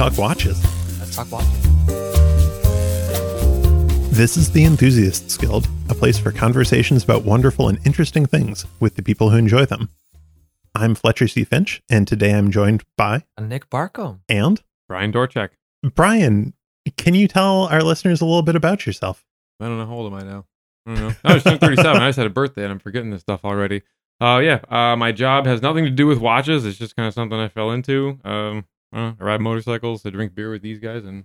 talk watches. Let's talk watch. This is the Enthusiasts Guild, a place for conversations about wonderful and interesting things with the people who enjoy them. I'm Fletcher C. Finch, and today I'm joined by Nick Barcomb. and Brian Dorchak. Brian. Can you tell our listeners a little bit about yourself? I don't know how old am I now. I don't know. I was 37. I just had a birthday and I'm forgetting this stuff already. Uh, yeah. Uh, my job has nothing to do with watches. It's just kind of something I fell into. Um, uh, I ride motorcycles. I drink beer with these guys, and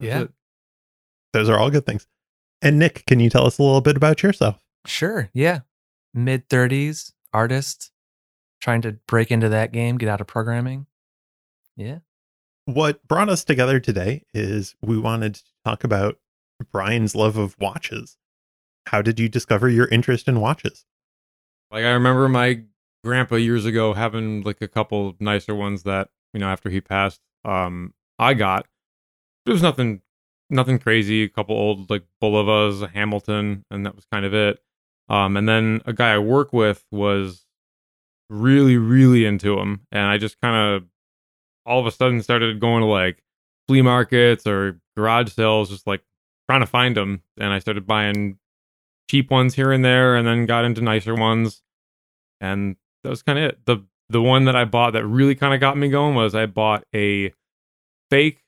that's Yeah. it. Those are all good things. And Nick, can you tell us a little bit about yourself? Sure. Yeah. Mid 30s, artist, trying to break into that game, get out of programming. Yeah. What brought us together today is we wanted to talk about Brian's love of watches. How did you discover your interest in watches? Like I remember my grandpa years ago having like a couple nicer ones that you know after he passed, um, I got. There was nothing, nothing crazy. A couple old like Bulovas, Hamilton, and that was kind of it. Um, and then a guy I work with was really, really into them, and I just kind of all of a sudden started going to like flea markets or garage sales, just like trying to find them. And I started buying cheap ones here and there, and then got into nicer ones. And that was kind of it. the The one that I bought that really kind of got me going was I bought a fake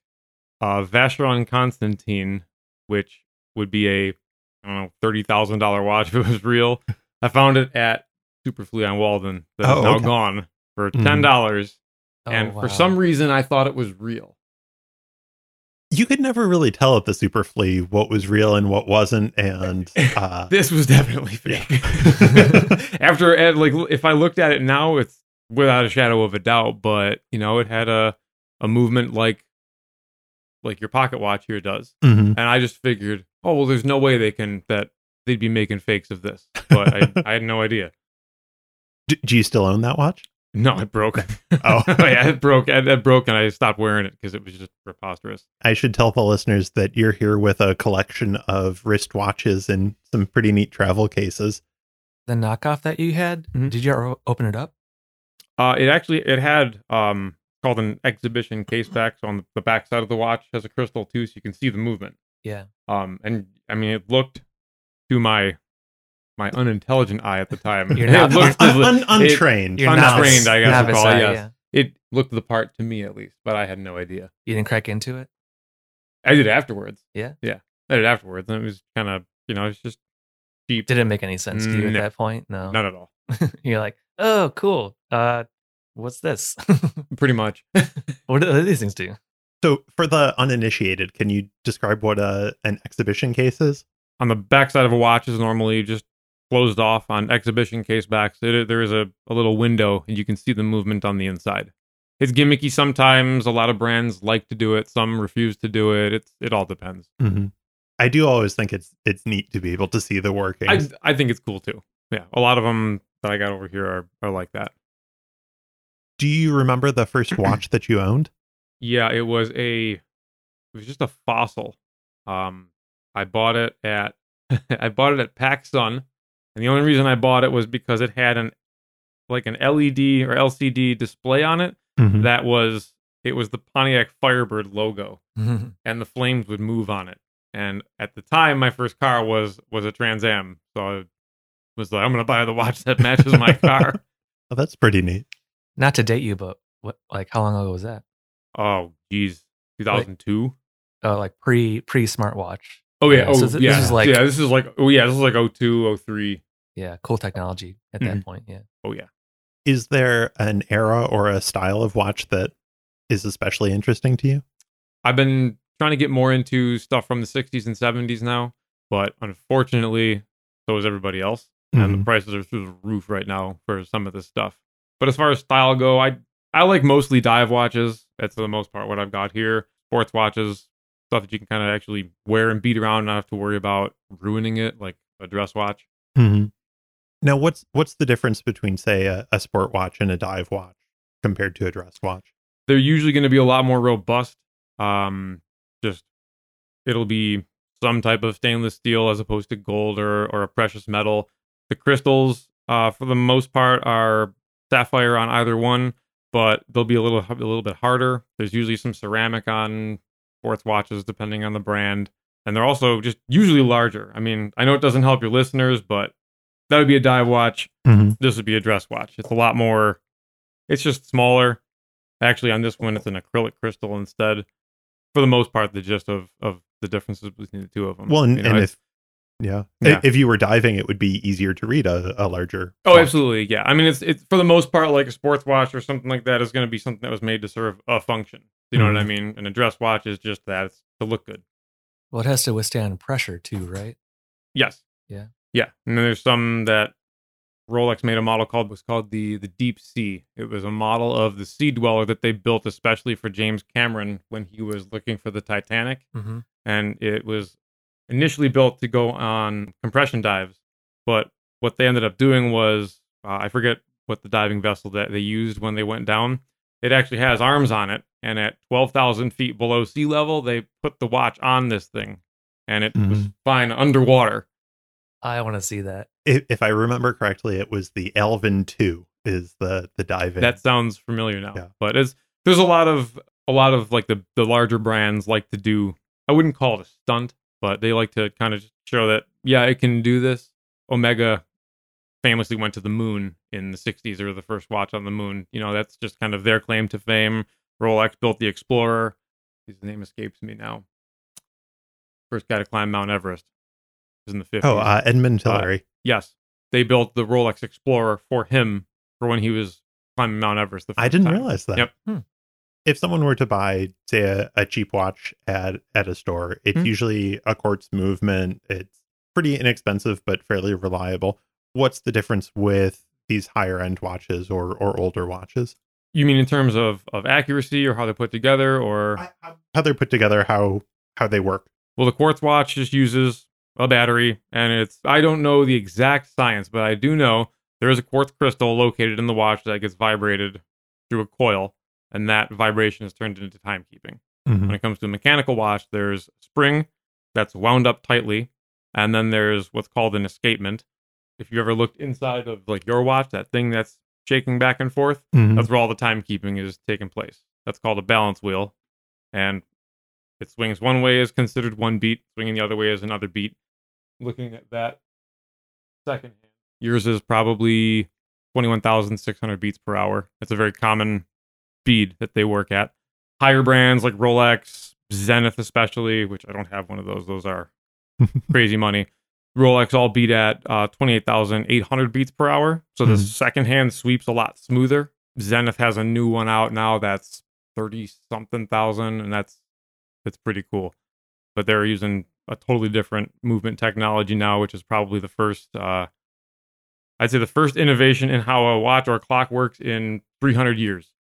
uh, Vacheron Constantine, which would be a I don't know thirty thousand dollar watch if it was real. I found it at Super Flea on Walden. That's Oh, now okay. gone for Mhm. ten dollars. Oh, and wow. for some reason, I thought it was real. You could never really tell at the Super Flea what was real and what wasn't, and uh, This was definitely Yeah. fake. After like, if I looked at it now, it's without a shadow of a doubt. But you know, it had a a movement like like your pocket watch here does, mhm. and I just figured, oh well, there's no way they can that they'd be making fakes of this. But I, I had no idea. D- do you still own that watch? No, it broke. Oh. yeah, it broke. It, it broke, and I stopped wearing it because it was just preposterous. I should tell the listeners that you're here with a collection of wrist watches and some pretty neat travel cases. the knockoff that you had, Mhm. did you ever open it up? Uh, it actually it had um called an exhibition case back. So on the back side of the watch has a crystal too, so you can see the movement. Yeah. Um, and I mean it looked to my my unintelligent eye at the time. You're not- looked Un- un- untrained. You're Untrained, novice- I guess you'd call it, yes. yeah. it looked the part to me at least, but I had no idea. You didn't crack into it? I did afterwards. Yeah? yeah, I did afterwards, and it was kind of you know it's just cheap. Didn't make any sense to you at that point? No. Not at all. You're like, oh, cool. Uh, what's this? Pretty much. what do these things do? So, for the uninitiated, can you describe what a, an exhibition case is? on the backside of a watch is normally just closed off on exhibition case backs. It, there is a, a little window and you can see the movement on the inside. It's gimmicky sometimes. A lot of brands like to do it. Some refuse to do it. It's it all depends. Mm-hmm. I do always think it's it's neat to be able to see the workings. I I think it's cool too. Yeah, a lot of them that I got over here are are like that. Do you remember the first watch that you owned? Yeah, it was a it was just a fossil. Um, I bought it at I bought it at PacSun, and the only reason I bought it was because it had an like an LED or LCD display on it Mhm. that was it was the Pontiac Firebird logo, and the flames would move on it. And at the time, my first car was was a Trans Am, so I was like, I'm gonna buy the watch that matches my car. Oh, that's pretty neat. Not to date you, but what? Like, how long ago was that? oh, geez, 2002. Oh, like pre pre smartwatch. Oh yeah, Yeah, oh so this- this yeah, is like- yeah. This is like oh yeah, this is like 02, 03. Yeah, cool technology at that point. Yeah. Oh yeah. Is there an era or a style of watch that is especially interesting to you? I've been trying to get more into stuff from the 60s and 70s now, but unfortunately, so is everybody else, and the Mhm. prices are through the roof right now for some of this stuff. But as far as style go, I I like mostly dive watches. That's for the most part what I've got here. Sports watches, stuff that you can kind of actually wear and beat around, and not have to worry about ruining it, like a dress watch. Mhm. Now, what's what's the difference between, say, a, a sport watch and a dive watch compared to a dress watch? they're usually going to be a lot more robust. Um, just it'll be some type of stainless steel as opposed to gold or or a precious metal. The crystals, uh, for the most part, are sapphire on either one, but they'll be a little a little bit harder. There's usually some ceramic on sports watches, depending on the brand, and they're also just usually larger. I mean, I know it doesn't help your listeners, but that would be a dive watch. Mm-hmm. This would be a dress watch. It's a lot more. It's just smaller. Actually, on this one, it's an acrylic crystal instead. For the most part, the gist of of the differences between the two of them. Well, and, You know, and if yeah. Yeah. if you were diving, it would be easier to read a, a larger. Oh, watch. absolutely. Yeah. I mean, it's it's for the most part like a sports watch or something like that is going to be something that was made to serve a function. You know what I Mhm. mean? And a dress watch is just that it's to look good. Well, it has to withstand pressure too, right? Yes. Yeah. Yeah. And then there's some that Rolex made a model called was called the the Deep Sea. It was a model of the Sea Dweller that they built especially for James Cameron when he was looking for the Titanic. Mm-hmm. and it was initially built to go on compression dives. But what they ended up doing was, uh, I forget what the diving vessel that they used when they went down. It actually has arms on it, and at twelve thousand feet below sea level, they put the watch on this thing, and it was Mhm. fine underwater. I want to see that. If, if I remember correctly, it was the Alvin Two is the the diving. That sounds familiar now, Yeah. but it's there's a lot of a lot of like the the larger brands like to do. I wouldn't call it a stunt, but they like to kind of show that yeah, it can do this. Omega famously went to the moon in the 60s or the first watch on the moon. You know, that's just kind of their claim to fame. Rolex built the Explorer. His name escapes me now. First guy to climb Mount Everest. It was in the 50s. oh, uh, Edmund Hillary. yes. They built the Rolex Explorer for him for when he was climbing Mount Everest. The I didn't time. realize that. Yep. Hmm. If someone were to buy, say, a, a cheap watch at at a store, it's Hmm. usually a quartz movement. It's pretty inexpensive but fairly reliable. What's the difference with these higher end watches or or older watches? You mean in terms of, of accuracy or how they're put together or How they're put together, how how they work. Well, the quartz watch just uses a battery, and it's I don't know the exact science, but I do know there is a quartz crystal located in the watch that gets vibrated through a coil, and that vibration is turned into timekeeping. Mhm. When it comes to a mechanical watch, there's a spring that's wound up tightly, and then there's what's called an escapement. If you ever looked inside of like your watch, that thing that's shaking back and forth, Mhm. that's where all the timekeeping is taking place. That's called a balance wheel. And it swings one way is considered one beat, swinging the other way is another beat. Looking at that second hand, yours is probably 21,600 beats per hour. It's a very common speed that they work at. Higher brands like Rolex, Zenith, especially, which I don't have one of those, those are crazy money. Rolex all beat at uh, 28,800 beats per hour. So the Mhm. second hand sweeps a lot smoother. Zenith has a new one out now that's 30 something thousand, and that's that's pretty cool. But they're using a totally different movement technology now, which is probably the first, uh, I'd say the first innovation in how a watch or a clock works in 300 years.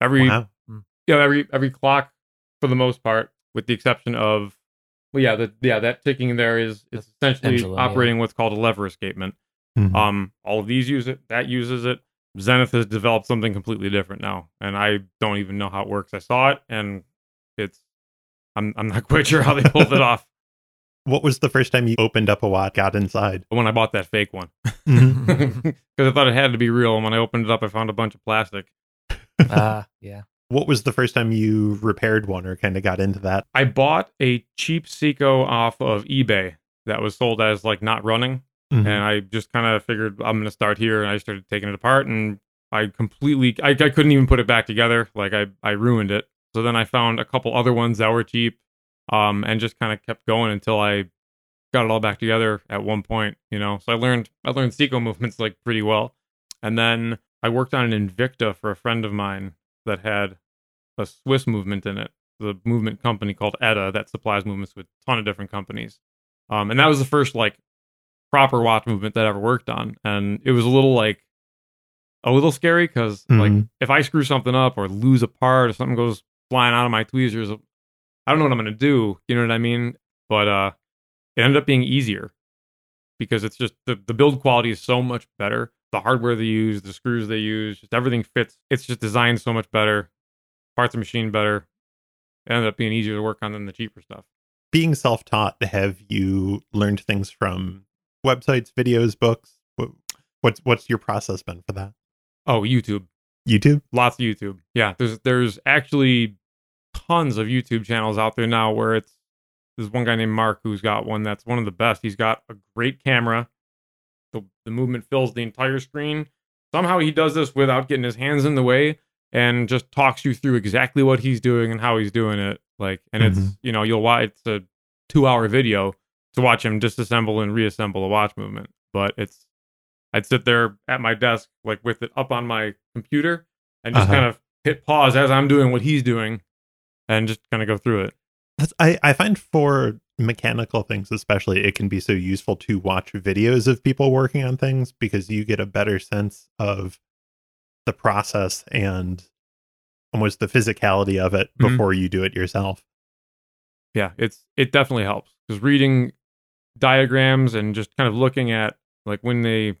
Every Wow. yeah, every every clock for the most part, with the exception of well, yeah, the yeah, that ticking there is is essentially pendulum, yeah. operating what's called a lever escapement. Mhm. Um, all of these use it. That uses it. Zenith has developed something completely different now, and I don't even know how it works. I saw it, and it's I'm I'm not quite sure how they pulled it off What was the first time you opened up a watch, got inside? when I bought that fake one because I thought it had to be real. And when I opened it up, I found a bunch of plastic. Ah, yeah. What was the first time you repaired one or kind of got into that? I bought a cheap Seiko off of eBay that was sold as like not running. Mhm. and I just kind of figured I'm going to start here, and I started taking it apart, and I completely, I, I couldn't even put it back together. Like I, I ruined it. So then I found a couple other ones that were cheap, um, and just kind of kept going until I got it all back together at one point. You know, so I learned, I learned Seiko movements like pretty well, and then I worked on an Invicta for a friend of mine that had a Swiss movement in it. The movement company called ETA that supplies movements with a ton of different companies. Um, and that was the first like proper watch movement that I ever worked on, and it was a little like a little scary because like Mhm. if I screw something up or lose a part or something goes flying out of my tweezers, I don't know what I'm gonna do. You know what I mean? But uh, it ended up being easier because it's just the the build quality is so much better. The hardware they use, the screws they use, just everything fits. It's just designed so much better. Parts are machine better. It ended up being easier to work on than the cheaper stuff. Being self taught, have you learned things from websites, videos, books? What, what's what's your process been for that? Oh, YouTube. YouTube? Lots of YouTube. Yeah, there's there's actually tons of YouTube channels out there now where it's there's one guy named Mark who's got one that's one of the best. He's got a great camera. The the movement fills the entire screen. Somehow he does this without getting his hands in the way and just talks you through exactly what he's doing and how he's doing it. Like and it's Mhm. you know, you'll watch it's a two hour video to watch him disassemble and reassemble a watch movement. But it's I'd sit there at my desk, like with it up on my computer, and just Uh-huh. kind of hit pause as I'm doing what he's doing, and just kind of go through it. That's, I, I find for mechanical things, especially, it can be so useful to watch videos of people working on things because you get a better sense of the process and almost the physicality of it Mhm. before you do it yourself. Yeah, it's it definitely helps because reading diagrams and just kind of looking at like when they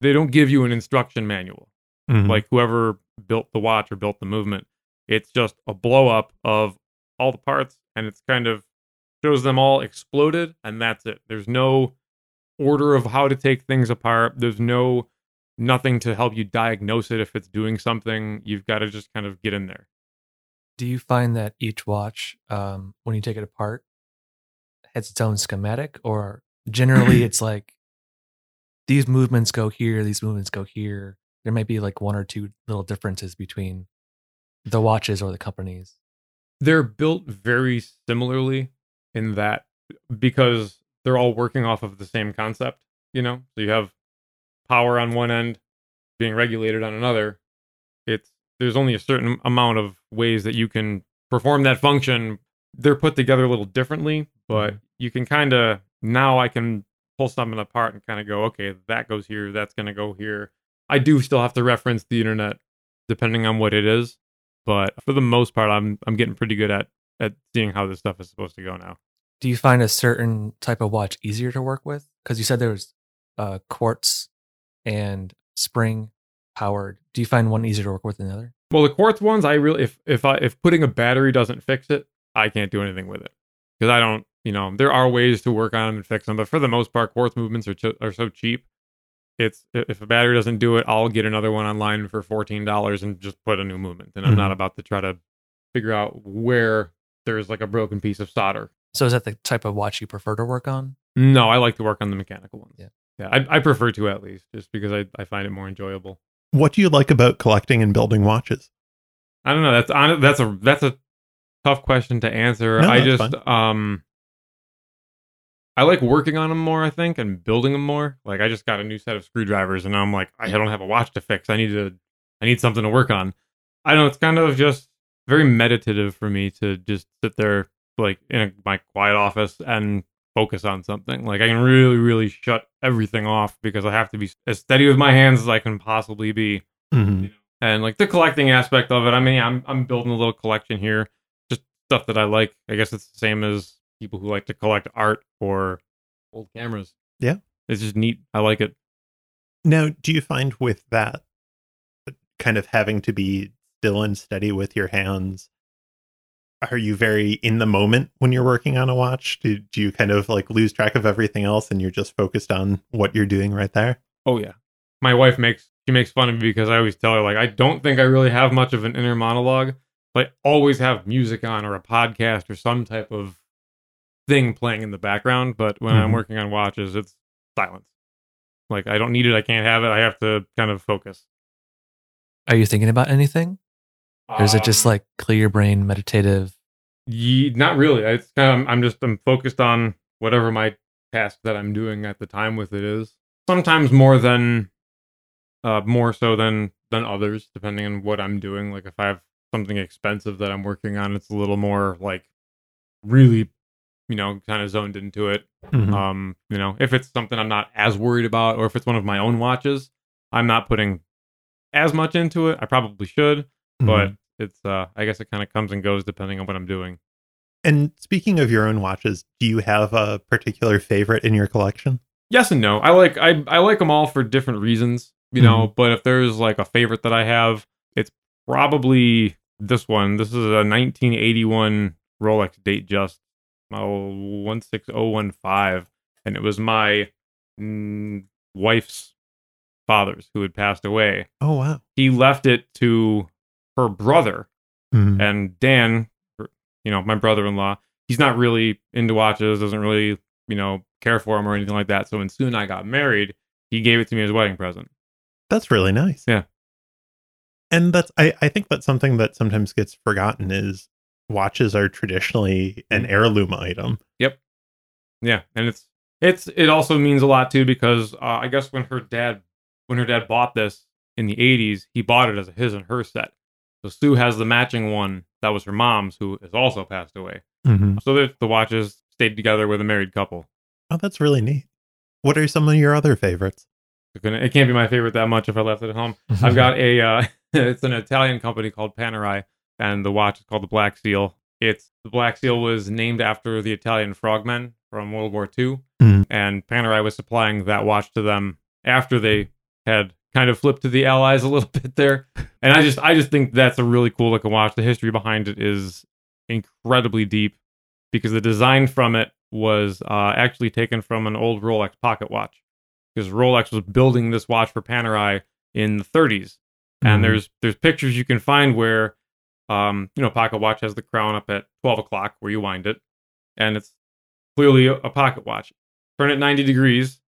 they don't give you an instruction manual Mhm. like whoever built the watch or built the movement. It's just a blow up of all the parts and it's kind of shows them all exploded and that's it. There's no order of how to take things apart. There's no nothing to help you diagnose it if it's doing something. You've got to just kind of get in there. Do you find that each watch, um, when you take it apart, has its own schematic, or generally it's like these movements go here, these movements go here? There might be like one or two little differences between the watches or the companies. They're built very similarly in that because they're all working off of the same concept, you know? So you have power on one end being regulated on another. It's there's only a certain amount of ways that you can perform that function. They're put together a little differently, but Mhm. you can kind of now I can pull something apart and kind of go, okay, that goes here, that's going to go here. I do still have to reference the internet depending on what it is, but for the most part I'm I'm getting pretty good at at seeing how this stuff is supposed to go now. Do you find a certain type of watch easier to work with? Because you said there was uh, quartz and spring powered. Do you find one easier to work with than the other? Well, the quartz ones, I really if if I if putting a battery doesn't fix it, I can't do anything with it because I don't. You know, there are ways to work on them and fix them, but for the most part, quartz movements are cho- are so cheap. It's if a battery doesn't do it, I'll get another one online for fourteen dollars and just put a new movement. And I'm not Mhm. about to try to figure out where there's like a broken piece of solder. So is that the type of watch you prefer to work on? No, I like to work on the mechanical ones. Yeah. yeah, I, I prefer to at least, just because I I find it more enjoyable. What do you like about collecting and building watches? I don't know. That's hon- that's a that's a tough question to answer. No, I that's just um I like working on them more, I think, and building them more. Like I just got a new set of screwdrivers and I'm like, I don't have a watch to fix. I need to I need something to work on. I don't know, it's kind of just very meditative for me to just sit there like in a, my quiet office and focus on something. Like I can really really shut everything off because I have to be as steady with my hands as I can possibly be Mhm. and like the collecting aspect of it i mean i'm i'm building a little collection here just stuff that i like i guess it's the same as people who like to collect art or old cameras Yeah. it's just neat i like it Now, do you find with that kind of having to be still and steady with your hands? Are you very in the moment when you're working on a watch? Do, do you kind of like lose track of everything else and you're just focused on what you're doing right there? oh yeah my wife makes she makes fun of me because i always tell her like i don't think i really have much of an inner monologue but i always have music on or a podcast or some type of thing playing in the background but when i'm Mhm. working on watches it's silence like i don't need it i can't have it i have to kind of focus Are you thinking about anything? Or is it just like clear your brain, meditative? Ye, not really. It's kind of, I'm just I'm focused on whatever my task that I'm doing at the time with it is. Sometimes more than, uh, more so than than others, depending on what I'm doing. Like if I have something expensive that I'm working on, it's a little more like really, you know, kind of zoned into it. Mhm. Um, you know, if it's something I'm not as worried about, or if it's one of my own watches, I'm not putting as much into it. I probably should, but Mhm. it's uh, I guess it kind of comes and goes depending on what I'm doing. And speaking of your own watches, do you have a particular favorite in your collection? yes and no. I like I I like them all for different reasons, you know. But if there's like a favorite that I have, it's probably this one. This is a 1981 Rolex Datejust oh, 16015, and it was my mm, wife's fathers who had passed away. Oh wow. He left it to her brother Mhm. and Dan, er, you know, my brother-in-law. He's not really into watches, doesn't really, you know, care for them or anything like that. So when soon I got married, he gave it to me as a wedding present. That's really nice. Yeah. And that's I, I think that's something that sometimes gets forgotten is watches are traditionally an Mm-hmm. heirloom item. Yep. Yeah, and it's it's it also means a lot too because uh, I guess when her dad when her dad bought this in the '80s, he bought it as a his and her set. So Sue has the matching one that was her mom's, who has also passed away. Mm-hmm. So the, the watches stayed together with a married couple. Oh, that's really neat. What are some of your other favorites? It can't be my favorite that much if I left it at home. I've got a uh, it's an Italian company called Panerai, and the watch is called the Black Seal. It's the Black Seal was named after the Italian frogmen from World War II, Mm. and Panerai was supplying that watch to them after they had kind of flipped to the Allies a little bit there. And I just I just think that's a really cool looking watch. The history behind it is incredibly deep because the design from it was uh, actually taken from an old Rolex pocket watch because Rolex was building this watch for Panerai in the 30s, and Mhm. there's there's pictures you can find where, um, you know, pocket watch has the crown up at 12 o'clock where you wind it, and it's clearly a, a pocket watch. Turn it 90 degrees,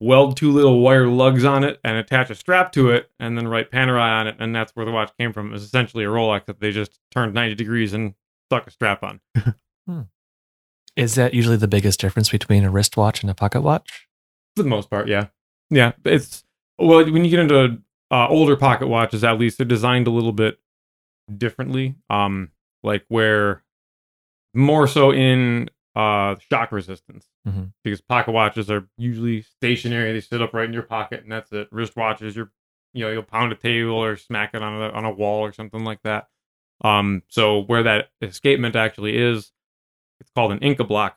weld two little wire lugs on it, and attach a strap to it, and then write Panerai on it, and that's where the watch came from. It was essentially a Rolex that they just turned 90 degrees and stuck a strap on. Is that usually the biggest difference between a wristwatch and a pocket watch? for the most part yeah yeah it's well when you get into uh, older pocket watches at least they're designed a little bit differently um like where more so in uh shock resistance. Mhm. because pocket watches are usually stationary. They sit up right in your pocket and that's it. Wristwatches you're you know you'll pound a table or smack it on a on a wall or something like that. Um so where that escapement actually is it's called an Incabloc.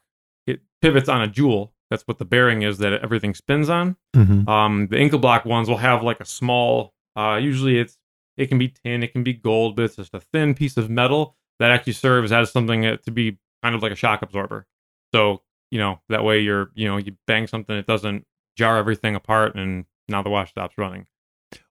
It pivots on a jewel. That's what the bearing is that everything spins on. Mhm. um, the Incabloc ones will have like a small, uh, usually it's it can be tin, it can be gold, but it's just a thin piece of metal that actually serves as something to be kind of like a shock absorber. So you know that way you're you know you bang something, it doesn't jar everything apart, and now the watch stops running.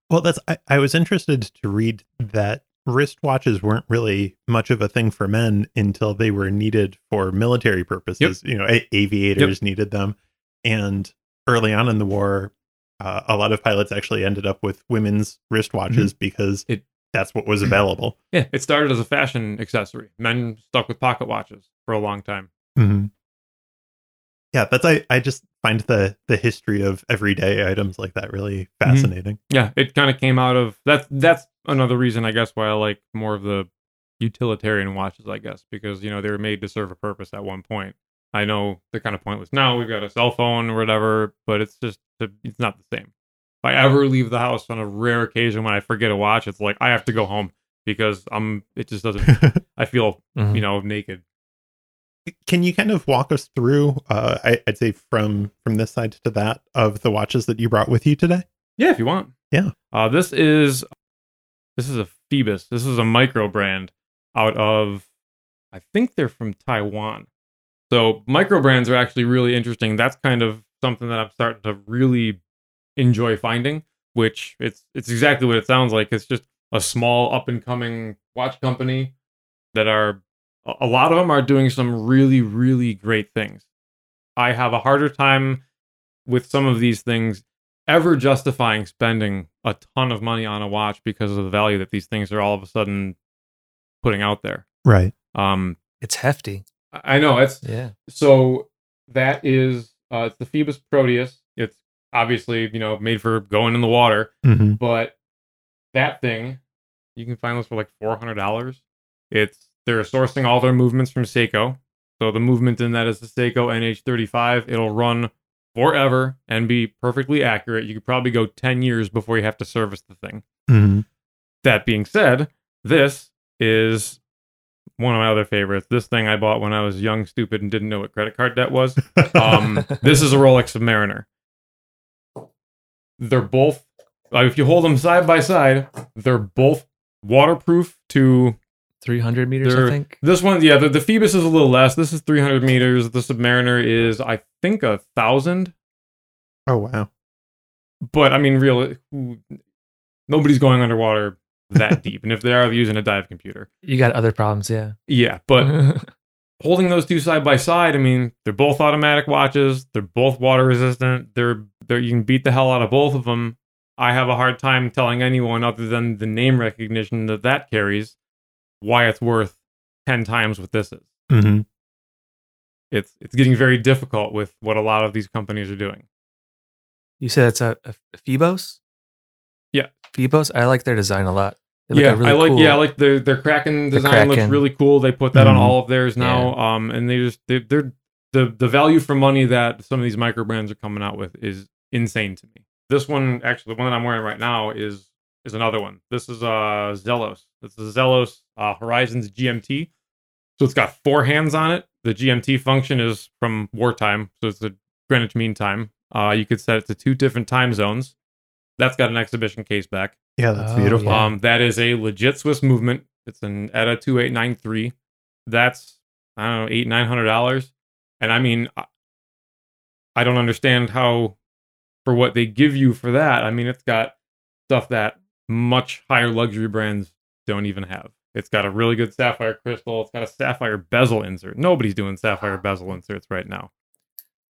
Well, that's I, I was interested to read that wristwatches weren't really much of a thing for men until they were needed for military purposes. You know, a- aviators needed them, and early on in the war, uh, a lot of pilots actually ended up with women's wristwatches because It- that's what was available. Yeah, it started as a fashion accessory. Men stuck with pocket watches for a long time. Mm-hmm. Yeah, that's I. I just find the the history of everyday items like that really fascinating. Yeah, it kind of came out of that's that's another reason I guess why I like more of the utilitarian watches, I guess, because you know they were made to serve a purpose at one point. I know they're kind of pointless now. We've got a cell phone or whatever, but it's just it's not the same. If I ever leave the house on a rare occasion when I forget a watch, it's like I have to go home because I'm. It just doesn't. I feel Mhm. you know naked. Can you kind of walk us through? Uh, I, I'd say from from this side to that of the watches that you brought with you today. Yeah, if you want. Yeah. Uh, this is this is a Phoibos. This is a micro brand out of I think they're from Taiwan. So micro brands are actually really interesting. That's kind of something that I'm starting to really enjoy finding, which it's it's exactly what it sounds like. It's just a small up and coming watch company that are a a lot of them are doing some really really great things. I have a harder time with some of these things ever justifying spending a ton of money on a watch because of the value that these things are all of a sudden putting out there. Right. Um, It's hefty. I I know it's Yeah. so that is uh, it's the Phoibos Proteus. It's obviously you know made for going in the water, Mm-hmm. but that thing you can find those for like four hundred dollars. It's they're sourcing all their movements from Seiko. So the movement in that is the Seiko NH35. It'll run forever and be perfectly accurate. You could probably go 10 years before you have to service the thing. Mm-hmm. That being said, this is one of my other favorites. This thing I bought when I was young, stupid, and didn't know what credit card debt was. Um, this is a Rolex Submariner. They're both, if you hold them side by side, they're both waterproof to 300 meters, They're- I think. this one. Yeah, the, the Phoibos is a little less. This is 300 meters. The Submariner is, I think, a thousand. oh wow. but I mean, real who- nobody's going underwater that deep, and if they are, they're using a dive computer. You got other problems, yeah. Yeah, but holding those two side by side, I mean, they're both automatic watches. They're both water resistant. They're they're you can beat the hell out of both of them. I have a hard time telling anyone other than the name recognition that that carries why it's worth ten times what this is. hmm It's it's getting very difficult with what a lot of these companies are doing. you said it's a, a Phoibos? Yeah. Phoibos? I like their design a lot. Yeah, really I like cool. yeah, I like their their Kraken The design looks really cool. They put that on Mhm. all of theirs now. Um, and they just they, they're the the value for money that some of these micro brands are coming out with is insane to me. This one, actually, the one that I'm wearing right now is is another one. This is uh Zelos. This is Zelos uh, Horizons GMT. So it's got four hands on it. The GMT function is from wartime, so it's the Greenwich Mean Time. Uh, you could set it to two different time zones. That's got an exhibition case back. Yeah, that's Oh, beautiful. yeah. Um, that is a legit Swiss movement. It's an ETA two eight nine three. That's I don't know eight nine hundred dollars, and I mean, I- I don't understand how for what they give you for that. I mean, it's got stuff that much higher luxury brands don't even have. It's got a really good sapphire crystal. It's got a sapphire bezel insert. Nobody's doing sapphire bezel inserts right now.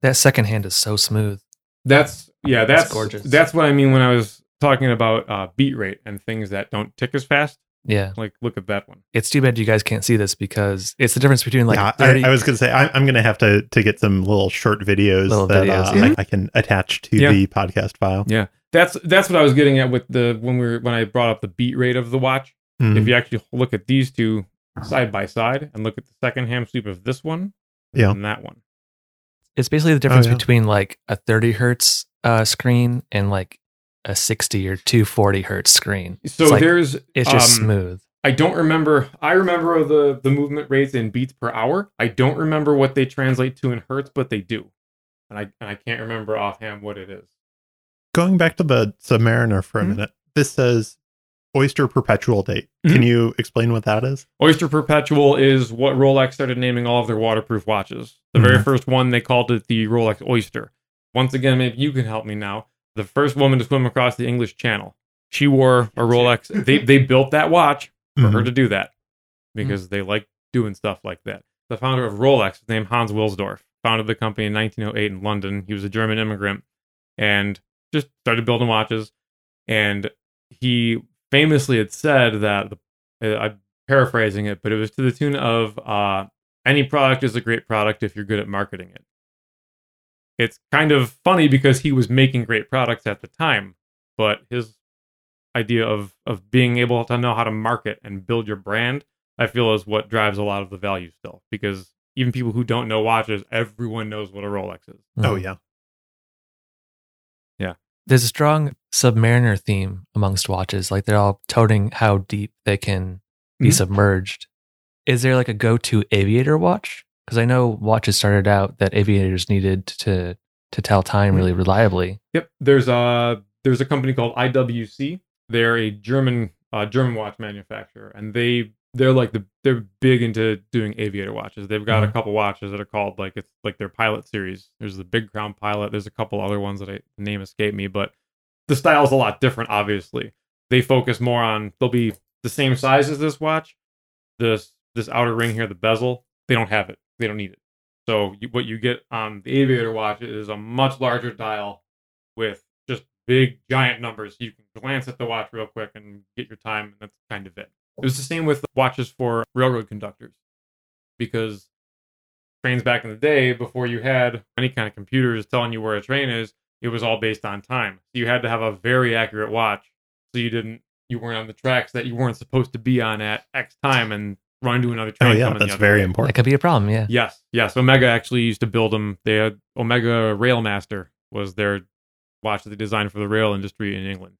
That second hand is so smooth. That's yeah, That's that's gorgeous. That's what I mean when I was talking about uh, beat rate and things that don't tick as fast. Yeah. Like, look at that one. It's too bad you guys can't see this because it's the difference between like yeah, 30 I, I was going to say I, I'm going to have to to get some little short videos Little that videos, uh, yeah. I, I can attach to Yeah. the podcast file. Yeah, that's that's what I was getting at with the when we were when I brought up the beat rate of the watch. Mhm. If you actually look at these two side by side and look at the second ham sweep of this one Yeah. and that one. it's basically the difference yeah. between like a 30 hertz uh, screen and like a 60 or 240 hertz screen. So it's like, there's it's just um, smooth. I don't remember. I remember the the movement rates in beats per hour. I don't remember what they translate to in hertz, but they do, and I and I can't remember offhand what it is. Going back to the Submariner for a Mhm. minute, this says Oyster Perpetual Date. Mhm. Can you explain what that is? Oyster Perpetual is what Rolex started naming all of their waterproof watches. The very Mhm. first one, they called it the Rolex Oyster. Once again, maybe you can help me now. The first woman to swim across the English Channel. She wore a Rolex. They, they built that watch for her Mhm. to do that because they like doing stuff like that. The founder of Rolex is named Hans Wilsdorf. Founded the company in 1908 in London. He was a German immigrant and just started building watches. And he famously had said that the, uh, I'm paraphrasing it, but it was to the tune of uh, any product is a great product if you're good at marketing it. It's kind of funny because he was making great products at the time, but his idea of of being able to know how to market and build your brand, I feel is what drives a lot of the value still. Because even people who don't know watches, everyone knows what a Rolex is. Oh yeah. yeah. There's a strong submariner theme amongst watches. Like they're all toting how deep they can be Mhm. submerged. Is there like a go to aviator watch? Because I know watches started out that aviators needed to to tell time really reliably. Yep. There's a there's a company called IWC. They're a German uh, German watch manufacturer, and they they're like the they're big into doing aviator watches. They've got a Mhm. couple watches that are called like it's like their pilot series. There's the Big Crown Pilot. There's a couple other ones that I the name escape me, but the style's a lot different. Obviously, they focus more on they'll be the same size as this watch. This this outer ring here, the bezel, they don't have it. They don't need it. So you, what you get on the aviator watch is a much larger dial with just big giant numbers. You can glance at the watch real quick and get your time, and that's kind of it. It was the same with watches for railroad conductors because trains back in the day, before you had any kind of computers telling you where a train is, it was all based on time. So you had to have a very accurate watch, so you didn't you weren't on the tracks that you weren't supposed to be on at X time and run into another train. Oh train. yeah, that's very way. That could be a problem. Yeah. Yes, yes. Omega actually used to build them. They had Omega Railmaster was their watch that they designed for the rail industry in England.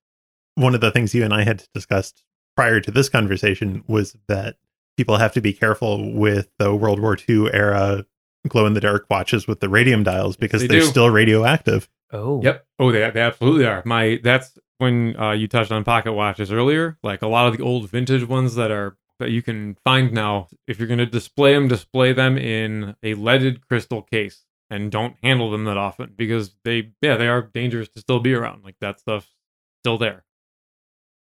One of the things you and I had discussed prior to this conversation was that people have to be careful with the World War II era glow in the dark watches with the radium dials because They they're do. still radioactive. Oh. Yep. Oh, they they absolutely are. My that's when uh, you touched on pocket watches earlier. Like a lot of the old vintage ones that are that you can find now. If you're going to display them, display them in a leaded crystal case. and don't handle them that often because they yeah they are dangerous to still be around like that stuff's still there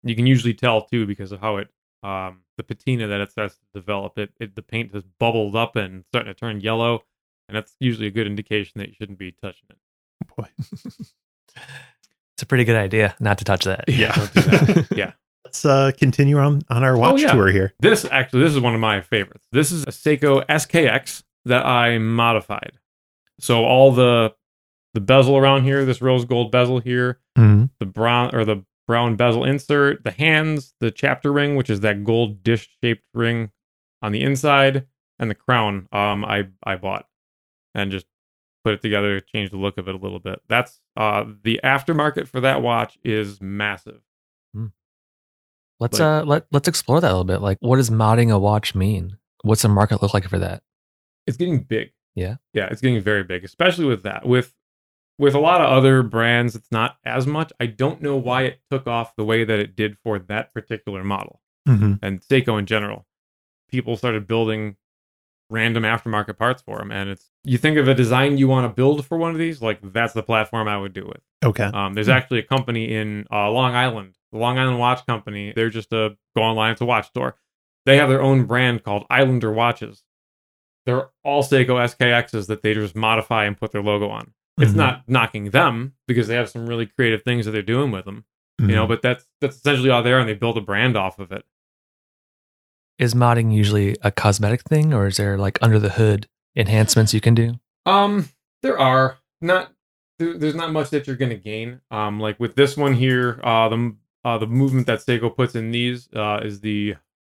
you can usually tell too because of how it um the patina that it starts to develop it, it the paint has bubbled up and starting to turn yellow and that's usually a good indication that you shouldn't be touching it Boy. It's a pretty good idea not to touch that. Yeah. don't that. yeah Let's uh, continue on on our watch yeah. tour here. This actually, this is one of my favorites. This is a Seiko SKX that I modified. So all the the bezel around here, this rose gold bezel here, Mhm. the brown or the brown bezel insert, the hands, the chapter ring, which is that gold dish shaped ring on the inside, and the crown. Um, I I bought and just put it together, change the look of it a little bit. That's uh the aftermarket for that watch is massive. Let's Like- uh let let's explore that a little bit. Like what does modding a watch mean? What's the market look like for that? it's getting big. Yeah? Yeah, it's getting very big, especially with that. With with a lot of other brands, it's not as much. I don't know why it took off the way that it did for that particular model Mhm. and Seiko in general. People started building random aftermarket parts for them, and it's you think of a design you want to build for one of these, like that's the platform I would do it. Okay. Um, there's actually a company in uh, Long Island, the Long Island Watch Company. They're just a go online, it's a watch store. They have their own brand called Islander Watches. They're all Seiko SKXs that they just modify and put their logo on. It's Mhm. not knocking them because they have some really creative things that they're doing with them, you know. Mhm. But that's that's essentially all there, and they build a brand off of it. Is modding usually a cosmetic thing or is there like under the hood enhancements you can do? Um, there are not. There's not much that you're going to gain. Um, like with this one here, uh, the uh, the movement that Seiko puts in these uh, is the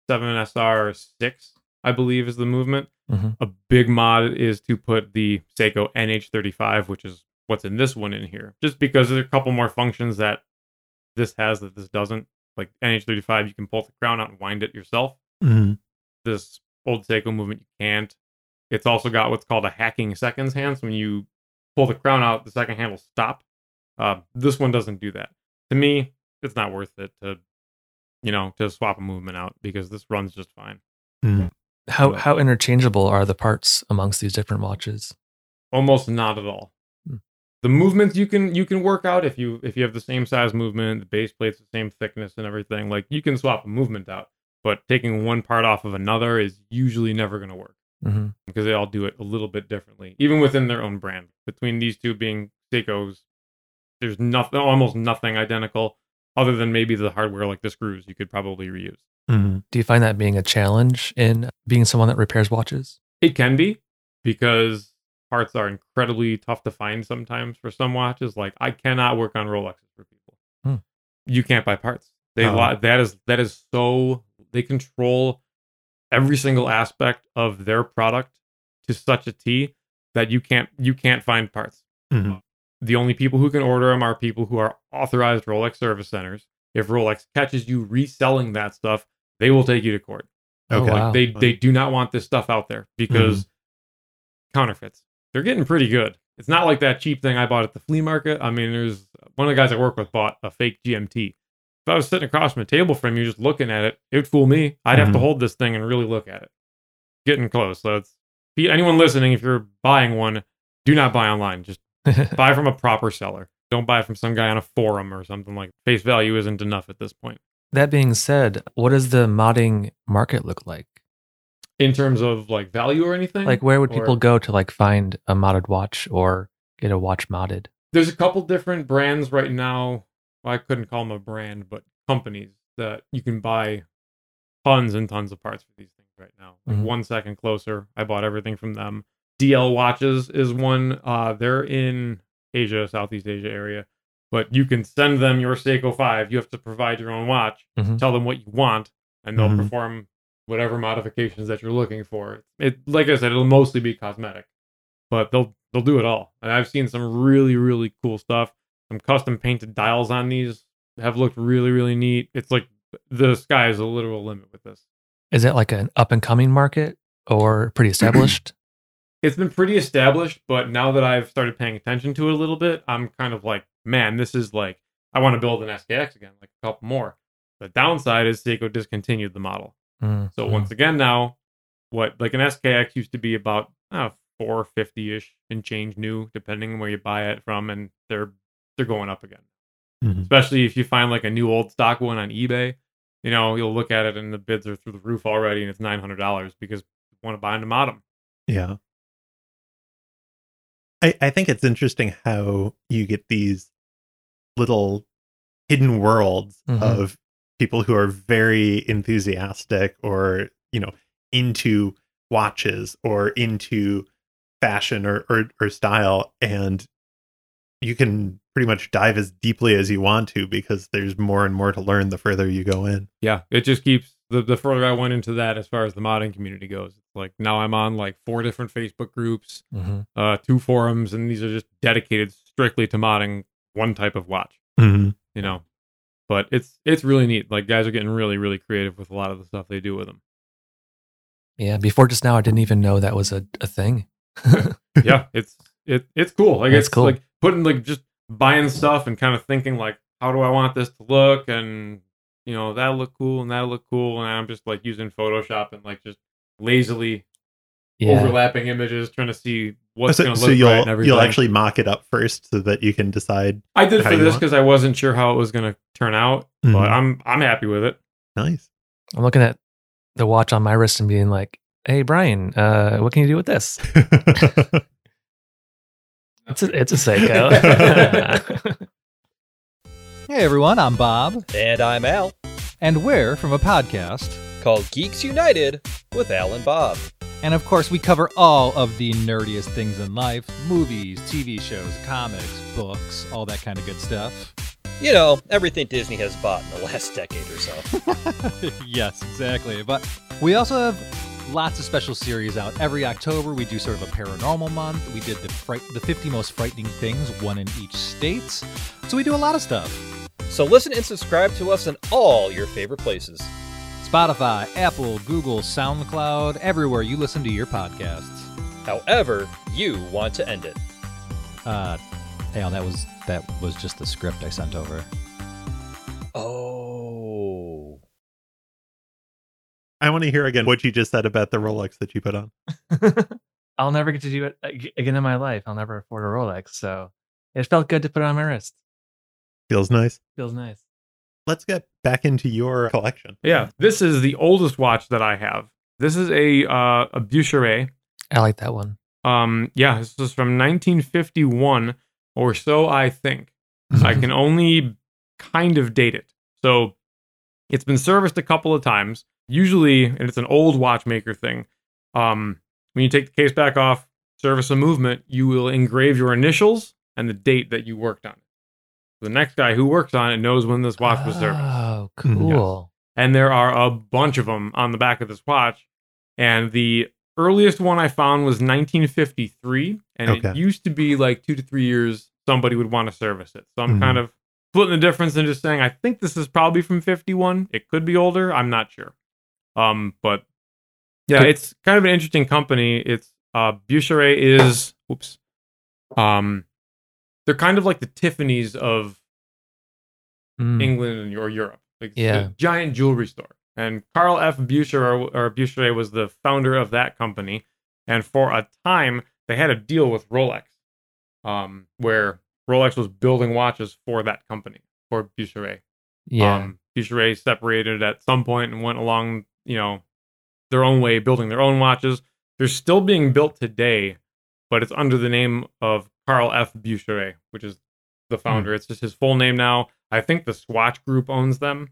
seven SR six, I believe, is the movement. Mhm. A big mod is to put the Seiko NH35, which is what's in this one in here, just because there's a couple more functions that this has that this doesn't. Like NH35, you can pull the crown out and wind it yourself Mhm. this old Seiko movement, you can't. It's also got what's called a hacking seconds hand. So when you pull the crown out, the second hand will stop. Uh, this one doesn't do that. To me, it's not worth it to, you know, to swap a movement out because this runs just fine. Mhm. How Yeah. how interchangeable are the parts amongst these different watches? Almost not at all. Hmm. The movements you can you can work out if you if you have the same size movement, the base plate's the same thickness and everything. Like you can swap a movement out, but taking one part off of another is usually never going to work. hmm because they all do it a little bit differently, even within their own brand. Between these two being Seiko's, there's nothing, almost nothing identical, other than maybe the hardware, like the screws, you could probably reuse. Mhm. Do you find that being a challenge in being someone that repairs watches? It can be because parts are incredibly tough to find sometimes for some watches. Like I cannot work on Rolexes for people. Hmm. You can't buy parts. They Oh. li- that is that is so they control every single aspect of their product to such a T that you can't you can't find parts. Mhm. The only people who can order them are people who are authorized Rolex service centers. If Rolex catches you reselling that stuff, they will take you to court. Oh, Okay. wow. They they do not want this stuff out there because counterfeits. They're getting pretty good. It's not like that cheap thing I bought at the flea market. I mean, there's one of the guys I work with bought a fake GMT. If I was sitting across from a table from you just looking at it, it would fool me. I'd have to Mhm. hold this thing and really look at it. Getting close. So it's anyone listening, if you're buying one, do not buy online. Just buy from a proper seller. Don't buy from some guy on a forum or something like face value isn't enough at this point. that being said, what does the modding market look like? In terms of like value or anything? Like where would Or- people go to like find a modded watch or get a watch modded? there's a couple different brands right now. Well, I couldn't call them a brand, but companies that you can buy tons and tons of parts for these things right now. Like Mhm. one second closer, I bought everything from them. DL Watches is one. Uh, they're in Asia, Southeast Asia area, but you can send them your Seiko Five. You have to provide your own watch. Mhm. Tell them what you want, and they'll Mhm. perform whatever modifications that you're looking for. It, like I said, it'll mostly be cosmetic, but they'll they'll do it all. And I've seen some really really cool stuff. Some custom painted dials on these have looked really really neat. It's like the sky is the literal limit with this. Is it like an up and coming market or pretty established? It's been pretty established, but now that I've started paying attention to it a little bit, I'm kind of like, man, this is like I want to build an SKX again, like a couple more. The downside is Seiko discontinued the model. Mm, So mm. once again now, what like an SKX used to be about four fifty ish and change new, depending on where you buy it from, and they're they're going up again. Mhm. Especially if you find like a new old stock one on eBay, you know you'll look at it and the bids are through the roof already, and it's nine hundred dollars because you want to buy them to mod 'em. Yeah. I, I think it's interesting how you get these little hidden worlds Mhm. of people who are very enthusiastic or, you know, into watches or into fashion or, or, or style. And you can pretty much dive as deeply as you want to because there's more and more to learn the further you go in. Yeah, it just keeps the the further I went into that as far as the modding community goes. It's like now I'm on like four different Facebook groups, Mhm. uh, two forums, and these are just dedicated strictly to modding one type of watch. Mm-hmm. You know, but it's it's really neat. Like guys are getting really really creative with a lot of the stuff they do with them. Yeah. Before just now, I didn't even know that was a, a thing. yeah, it's it it's cool. Like That's it's cool. like putting like just buying stuff and kind of thinking like, how do I want this to look? And you know, that'll look cool and that'll look cool. And I'm just like using Photoshop and like just lazily Yeah. overlapping images, trying to see what's so going to look so you'll right and everything. you'll actually mock it up first so that you can decide. I did for this because I wasn't sure how it was going to turn out, Mhm. but I'm I'm happy with it. Nice. I'm looking at the watch on my wrist and being like, "Hey, Brian, uh, what can you do with this?" It's a, it's a Seiko. Hey everyone, I'm Bob, And I'm Al, and we're from a podcast. called Geeks United with Al and Bob. And of course, we cover all of the nerdiest things in life movies, TV shows, comics, books, all that kind of good stuff. You know, everything Disney has bought in the last decade or so. yes, exactly. But we also have lots of special series out. Every October, we do sort of a paranormal month. We did the, fright- the 50 most frightening things, one in each state. So we do a lot of stuff. So listen and subscribe to us in all your favorite places. Spotify, Apple, Google, SoundCloud, everywhere you listen to your podcasts. However, you want to end it. Uh, hey, that was that was just the script I sent over. Oh. I want to hear again what you just said about the Rolex that you put on. I'll never get to do it again in my life. I'll never afford a Rolex, so it felt good to put it on my wrist. Feels nice. Feels nice. Let's get back into your collection. Yeah, this is the oldest watch that I have. This is a uh, a Bucherer. I like that one. Um, yeah, this is from 1951 or so, I think. I can only kind of date it. So it's been serviced a couple of times. Usually, and it's an old watchmaker thing. Um, when you take the case back off, service a movement, you will engrave your initials and the date that you worked on it. The next guy who works on it knows when this watch was serviced. Oh, Mhm. cool. And there are a bunch of them on the back of this watch. And the earliest one I found was 1953. And Okay. it used to be like two to three years somebody would want to service it. So I'm Mhm. kind of splitting the difference and just saying I think this is probably from 51. It could be older. I'm not sure. Um, but yeah, it's kind of an interesting company. It's uh Bucherer is oops. Um they're kind of like the Tiffany's of Mm. England and or Europe. Like it's Yeah. a giant jewelry store. And Carl F. Bucherer or Bucherer was the founder of that company. And for a time, they had a deal with Rolex, um, where Rolex was building watches for that company for Bucherer. Yeah. Um, Bucherer separated at some point and went along, you know, their own way, building their own watches. They're still being built today, but it's under the name of Carl F. Bucherer, which is the founder. It's just his full name now. I think the Swatch Group owns them.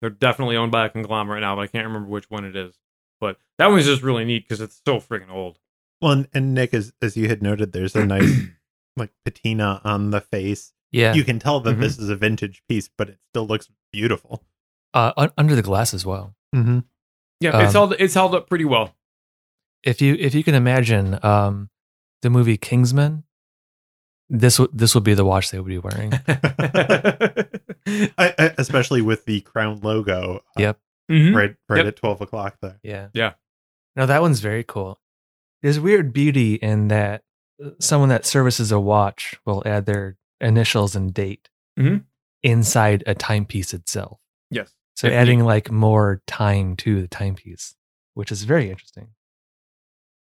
They're definitely owned by a conglomerate now, but I can't remember which one it is. But that one's just really neat because it's so freaking old. Well, and, and Nick, as as you had noted, there's a nice like patina on the face. yeah. You can tell that Mhm. this is a vintage piece, but it still looks beautiful. uh, un- under the glass as well. Mm-hmm. Yeah, it's Um, held it's held up pretty well. If you if you can imagine um, the movie Kingsman, this w- this would be the watch they would be wearing. I, I, especially with the crown logo. uh, Yep. Mhm. Right, right Yep. at twelve o'clock there. Yeah. Yeah. No, that one's very cool. There's weird beauty in that uh, someone that services a watch will add their initials and date Mhm. inside a timepiece itself. Yes. So It's neat. adding like more time to the timepiece, which is very interesting.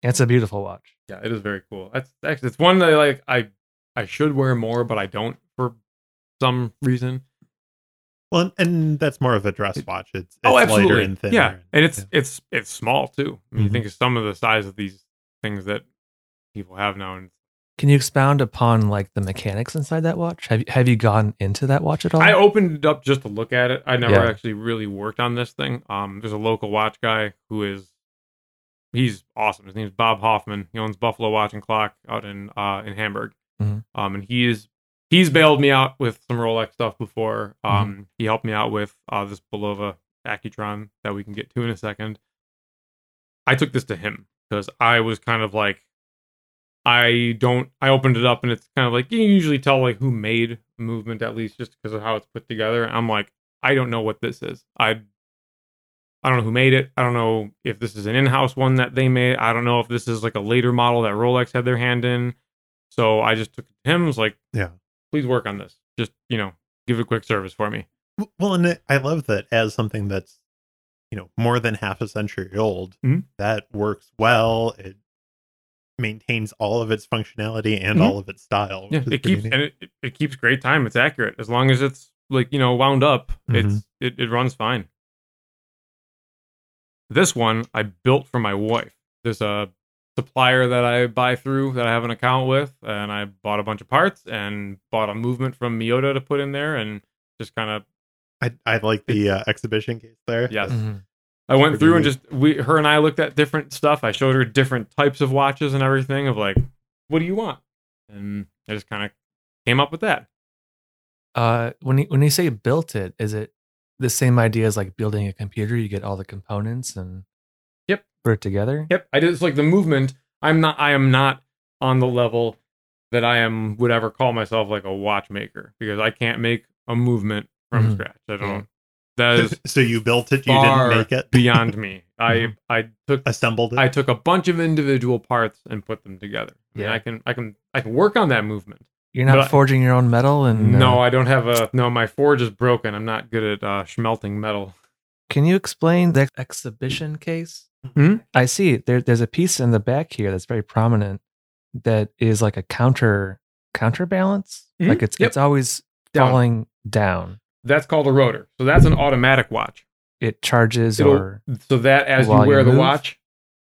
And It's a beautiful watch. Yeah, it is very cool. That's actually it's one that like I I should wear more, but I don't for some reason. Well, and that's more of a dress watch. It's, it's oh, lighter absolutely. and thinner. yeah, and it's yeah. it's it's small too. I mean, you Mhm. think of some of the size of these things that people have now, and Can you expound upon like the mechanics inside that watch? Have you have you gone into that watch at all? I opened it up just to look at it. I never Yeah. actually really worked on this thing. Um, there's a local watch guy who is he's awesome. His name's Bob Hoffman. He owns Buffalo Watch and Clock out in uh in Hamburg. Mhm. Um, and he is he's bailed me out with some Rolex stuff before. Um, he helped me out with uh this Bulova Accutron that we can get to in a second. I took this to him because I was kind of like I don't. I opened it up and it's kind of like you can usually tell like who made a movement at least just because of how it's put together. I'm like, I don't know what this is. I I don't know who made it. I don't know if this is an in-house one that they made. I don't know if this is like a later model that Rolex had their hand in. So I just took him. Was like, Yeah. please work on this. Just you know, give a quick service for me. Well, and I love that as something that's, you know, more than half a century old, Mhm. that works well. It maintains all of its functionality and Mhm. all of its style. Yeah, it keeps neat. and it, it- it keeps great time. It's accurate as long as it's like you know wound up. Mm-hmm. It's it, it runs fine. This one I built for my wife. There's a supplier that I buy through that I have an account with, and I bought a bunch of parts and bought a movement from Miyota to put in there, and just kind of I, I like the uh, exhibition case there. yes. Mhm. I went Pretty through and just we her and I looked at different stuff. I showed her different types of watches and everything of like, what do you want? And I just kind of came up with that. Uh, when you when you say built it, is it the same idea as like building a computer? You get all the components and Yep. put it together. Yep, I did. It's like the movement. I'm not. I am not on the level that I am would ever call myself like a watchmaker because I can't make a movement from Mhm. scratch. I don't. That is so you built it, you far didn't make it, beyond me. I. I took assembled it. I took a bunch of individual parts and put them together. I mean, Yeah. I can I can I can work on that movement. You're not But I- forging your own metal, and No, uh, I don't have a no. My forge is broken. I'm not good at uh, schmelting metal. Can you explain the exhibition case? Hmm? I see there, there's a piece in the back here that's very prominent that is like a counter counterbalance. Mhm. Like it's Yep. it's always Down. falling down. That's called a rotor. So that's an automatic watch. It charges It'll- or so that as you While you wear the move? watch,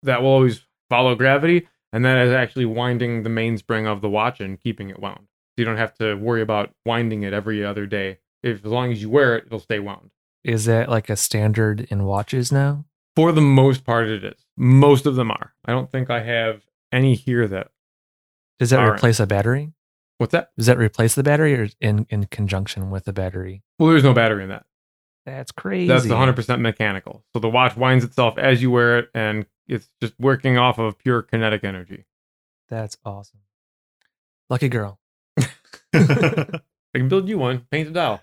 that will always follow gravity, and that is actually winding the mainspring of the watch and keeping it wound. So you don't have to worry about winding it every other day. If as long as you wear it, it'll stay wound. is that like a standard in watches now? For the most part, it is. Most of them are. I don't think I have any here that. Does that right. replace a battery? What's that? Does that replace the battery or in in conjunction with the battery? Well, there's no battery in that. That's crazy. That's 100% mechanical. So the watch winds itself as you wear it, and it's just working off of pure kinetic energy. That's awesome. Lucky girl. I can build you one. Paint the dial.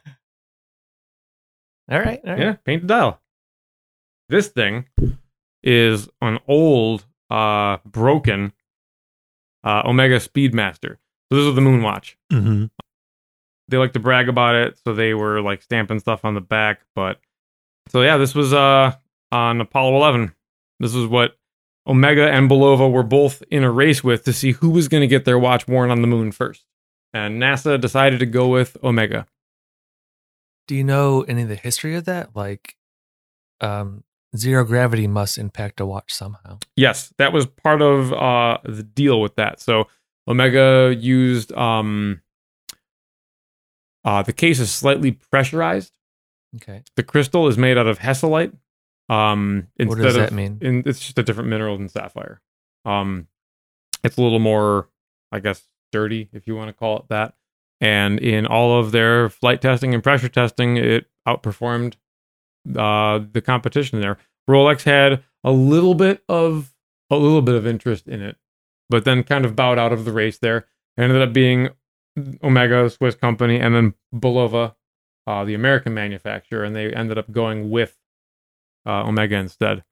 All right. All right. Yeah, paint the dial. This thing is an old, uh, broken uh, Omega Speedmaster. So this is the Moonwatch. Mhm. They like to brag about it, so they were like stamping stuff on the back. But so yeah, this was uh on Apollo 11. This is what Omega and Bulova were both in a race with to see who was going to get their watch worn on the moon first. And NASA decided to go with Omega. Do you know any of the history of that? Like, um, zero gravity must impact a watch somehow. Yes, that was part of uh, the deal with that. So Omega used um, uh, the case is slightly pressurized. Okay. The crystal is made out of hesalite. Um, What does of, that mean? in, it's just a different mineral than sapphire. Um, it's a little more, I guess, sturdy, if you want to call it that. And in all of their flight testing and pressure testing, it outperformed uh, the competition there. Rolex had a little bit of a little bit of interest in it, but then kind of bowed out of the race there. It ended up being Omega, Swiss company, and then Bulova, uh, the American manufacturer, and they ended up going with uh, Omega instead.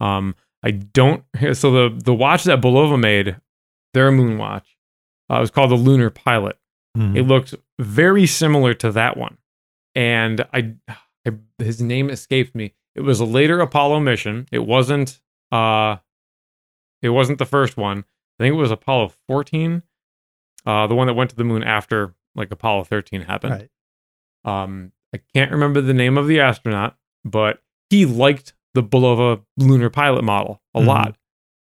Um, I don't. So the the watch that Bulova made, their moon watch, uh, was called the Lunar Pilot. Mhm. It looks very similar to that one, and I, I his name escaped me. It was a later Apollo mission. It wasn't. Uh, it wasn't the first one. I think it was Apollo 14, uh, the one that went to the moon after like Apollo 13 happened. Right. Um, I can't remember the name of the astronaut, but he liked the Bulova lunar pilot model a Mhm. lot.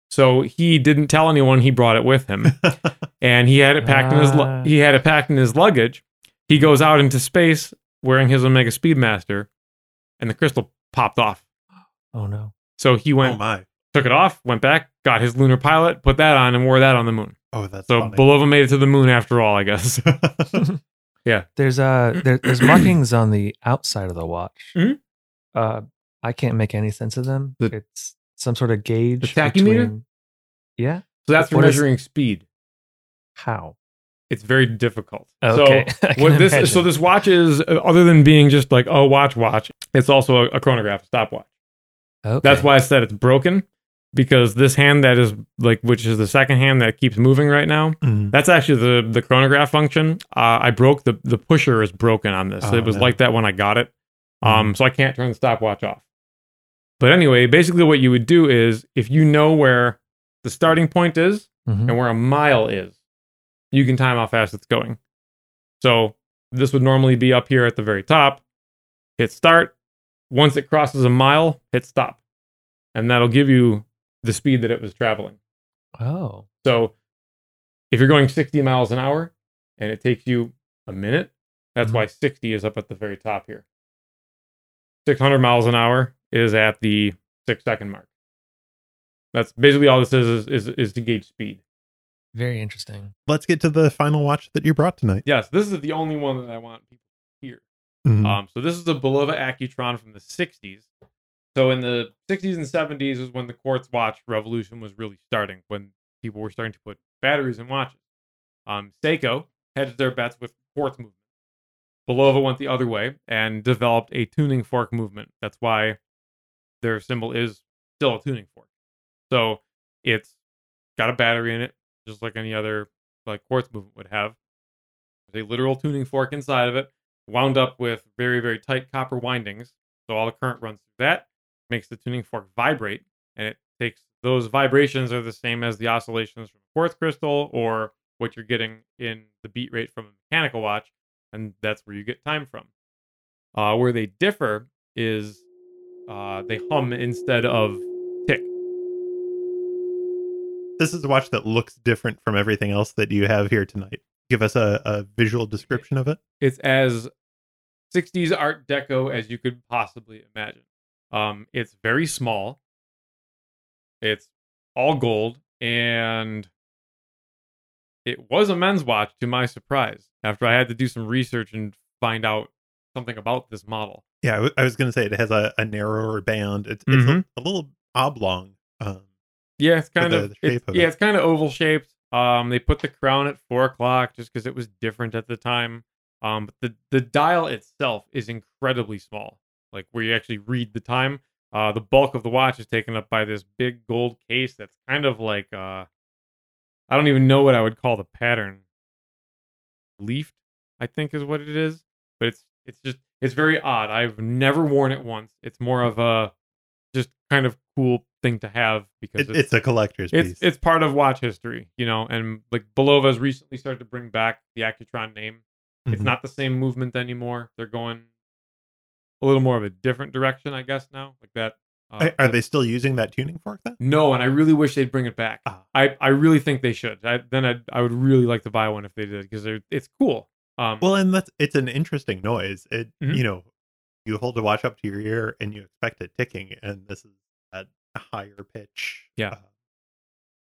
So he didn't tell anyone he brought it with him, and he had it packed in his lu- Ah. he had it packed in his luggage. He goes out into space wearing his Omega Speedmaster, and the crystal popped off. Oh no. So he oh went, my. took it off, went back, got his lunar pilot, put that on, and wore that on the moon. Oh, that's So funny. Bulova made it to the moon after all, I guess. Yeah, there's uh there, there's markings on the outside of the watch. Mhm. Uh, I can't make any sense of them. The- it's some sort of gauge. tachymeter? between- Yeah. so that's for What is- measuring speed. How? It's very difficult. Okay. So what this imagine. so this watch is uh, other than being just like oh watch watch, it's also a, a chronograph, stopwatch. Okay. That's why I said it's broken because this hand that is like which is the second hand that keeps moving right now. Mhm. That's actually the the chronograph function. Uh, I broke the the pusher is broken on this. Oh, it was no. like that when I got it. Um, Mhm. so I can't turn the stopwatch off. But anyway, basically what you would do is if you know where the starting point is Mhm. and where a mile is, you can time how fast it's going. So this would normally be up here at the very top. Hit start. Once it crosses a mile, hit stop. And that'll give you the speed that it was traveling. Oh. So if you're going 60 miles an hour and it takes you a minute, that's Mhm. why 60 is up at the very top here. 600 miles an hour is at the six second mark. That's basically all this is, is, is, is to gauge speed. Very interesting. Let's get to the final watch that you brought tonight. Yes, this is the only one that I want people to hear. Mhm. Um, so this is a Bulova Accutron from the 60s. So in the 60s and 70s is when the quartz watch revolution was really starting, when people were starting to put batteries in watches. Um, Seiko hedged their bets with quartz movement. Bulova went the other way and developed a tuning fork movement. That's why their symbol is still a tuning fork. So it's got a battery in it, just like any other like quartz movement would have. There's a literal tuning fork inside of it, wound up with very, very tight copper windings. So all the current runs through that, makes the tuning fork vibrate, and it takes those vibrations are the same as the oscillations from a quartz crystal or what you're getting in the beat rate from a mechanical watch, and that's where you get time from. Uh, where they differ is uh, they hum instead of tick. This is a watch that looks different from everything else that you have here tonight. Give us a, a visual description of it. it's as 60s art deco as you could possibly imagine um it's very small it's all gold and it was a men's watch to my surprise after i had to do some research and find out something about this model Yeah, I w- I was going to say it has a, a narrower band. It's, it's Mhm. a, a little oblong. Um, yeah it's kind the- of the it's- of yeah it. it's kind of oval shaped um they put the crown at four o'clock just because it was different at the time um but the the dial itself is incredibly small like where you actually read the time uh the bulk of the watch is taken up by this big gold case that's kind of like uh i don't even know what i would call the pattern leafed i think is what it is but it's it's just it's very odd i've never worn it once it's more of a just kind of cool thing to have because it, it's a collector's it's piece. it's part of watch history, you know, and like Bulova's recently started to bring back the Accutron name. It's Mhm. not the same movement anymore. They're going a little more of a different direction, I guess now. Like that. Uh, Are- they still using that tuning fork then? No, and I really wish they'd bring it back. Ah. I, I really think they should. I, then I I would really like to buy one if they did because it's cool. Um, Well, and that's it's an interesting noise. It Mhm. you know, you hold the watch up to your ear and you expect it ticking, and this is at a higher pitch. Yeah. uh,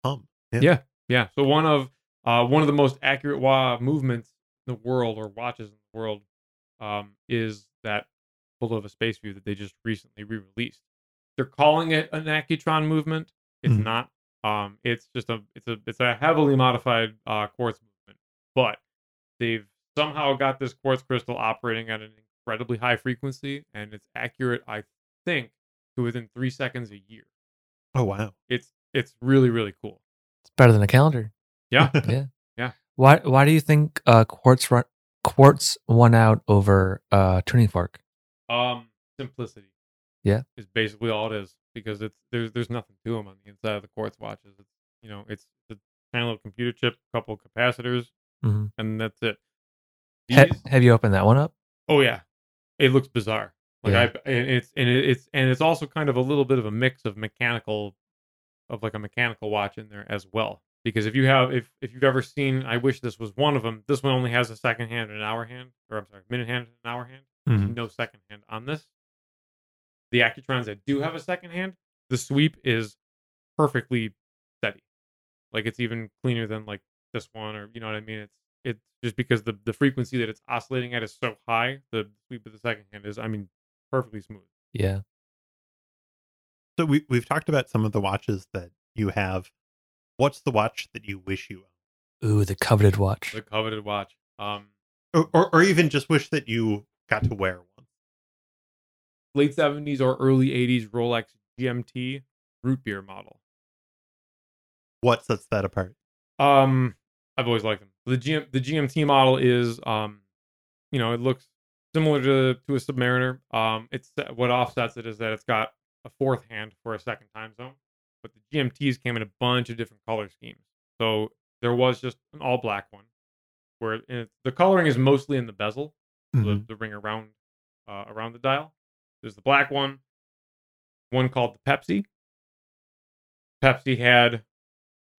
hum. Yeah. yeah. So one of uh one of the most accurate wa- movements in the world or watches in the world um is that Bulova Space View that they just recently re-released. They're calling it an Accutron movement. It's Mhm. not. Um, it's just a it's a it's a heavily modified uh, quartz movement, but they've somehow got this quartz crystal operating at an incredibly high frequency, and it's accurate. I think to within three seconds a year. Oh wow. It's it's really really cool. It's better than a calendar. Yeah. Yeah. Yeah. Why Why do you think uh, quartz run, quartz won out over uh, tuning fork? Um, simplicity. Yeah. is basically all it is because it's there's there's nothing to them on the inside of the quartz watches. It's you know it's a tiny little computer chip, a couple capacitors, Mhm. and that's it. Ha- have you opened that one up? oh yeah, it looks bizarre. Like Yeah. I, and it's and it's and it's also kind of a little bit of a mix of mechanical, of like a mechanical watch in there as well. Because if you have if if you've ever seen, I wish this was one of them. This one only has a second hand and an hour hand, or I'm sorry, minute hand and an hour hand. There's Mhm. no second hand on this. The Accutrons that do have a second hand, the sweep is perfectly steady. Like it's even cleaner than like this one, or you know what I mean. It's it's just because the the frequency that it's oscillating at is so high. The sweep of the second hand is, I mean, perfectly smooth. Yeah. So we we've talked about some of the watches that you have. What's the watch that you wish you Ooh, the coveted watch. The coveted watch. Um, or, or or even just wish that you got to wear one? late seventies or early eighties Rolex GMT root beer model. What sets that apart? Um, I've always liked them. The GM the GMT model is um, you know, it looks similar to to a Submariner. Um, it's what offsets it is that it's got a fourth hand for a second time zone, but the GMTs came in a bunch of different color schemes. So there was just an all black one, where it, the coloring is mostly in the bezel, the, the ring around uh, around the dial. There's the black one, one called the Pepsi. Pepsi had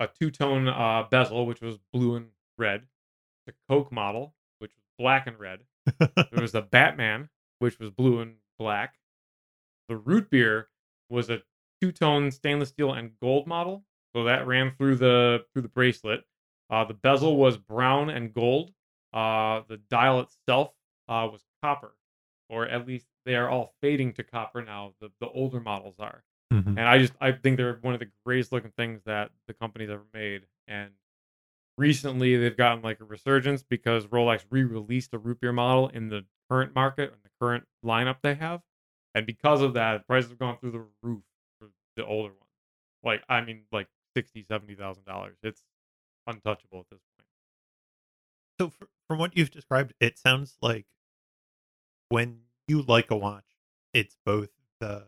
a two tone uh, bezel, which was blue and red. The Coke model, which was black and red. there was the Batman, which was blue and black. The root beer was a two tone stainless steel and gold model, so that ran through the through the bracelet. Uh, the bezel was brown and gold. Uh, the dial itself uh, was copper, or at least they are all fading to copper now. The the older models are Mhm. and I just I think they're one of the greatest looking things that the company's ever made. And recently they've gotten like a resurgence because Rolex re-released a root beer model in the current market and the current lineup they have, and because of that, prices have gone through the roof for the older ones. Like I mean, like sixty, seventy thousand dollars. It's untouchable at this point. So fr from what you've described, it sounds like when you like a watch, it's both the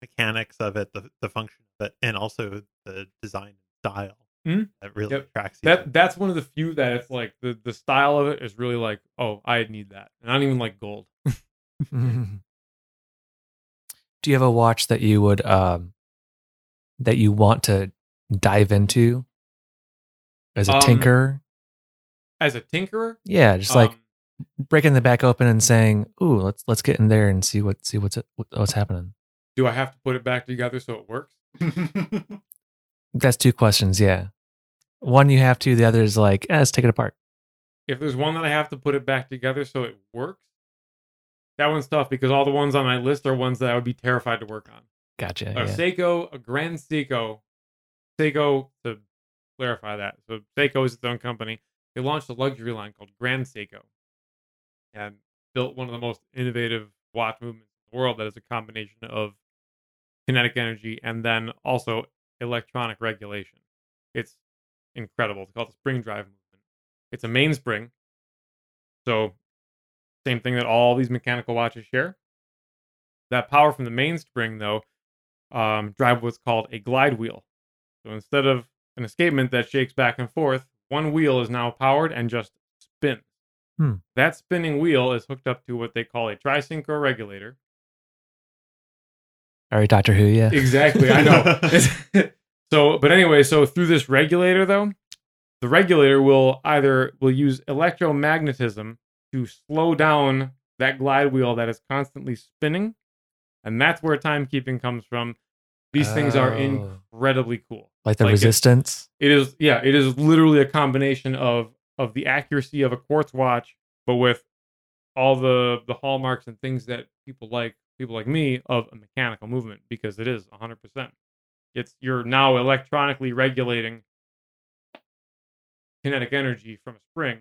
mechanics of it, the the function of it, and also the design and style Mhm. that really Yep. attracts you. That that's one of the few that it's like the the style of it is really like, oh, I need that, and I don't even like gold. Do you have a watch that you would um that you want to dive into as a Um, tinker? As a tinkerer, Yeah, just like um, breaking the back open and saying, "Ooh, let's let's get in there and see what see what's what's happening." do I have to put it back together so it works? That's two questions. Yeah, one you have to. The other is like, eh, let's take it apart. if there's one that I have to put it back together so it works, that one's tough because all the ones on my list are ones that I would be terrified to work on. Gotcha. A Yeah. Seiko, a Grand Seiko, Seiko to clarify that. So Seiko is its own company. They launched a luxury line called Grand Seiko, and built one of the most innovative watch movements in the world. That is a combination of kinetic energy and then also electronic regulation. It's incredible. It's called the spring drive movement. It's a mainspring. So, same thing that all these mechanical watches share. That power from the mainspring, though, um, drive what's called a glide wheel. So instead of an escapement that shakes back and forth, one wheel is now powered and just spins. Hmm. That spinning wheel is hooked up to what they call a trisynchro regulator. All right, Doctor Who. Yeah. Exactly, I know. So, but anyway, so through this regulator, though, the regulator will either will use electromagnetism to slow down that glide wheel that is constantly spinning, and that's where timekeeping comes from. These things are Oh. incredibly cool. Like the Like it- resistance. It is, yeah, it is literally a combination of of the accuracy of a quartz watch, but with all the the hallmarks and things that people like, people like me, of a mechanical movement because it is 100%. It's you're now electronically regulating kinetic energy from a spring,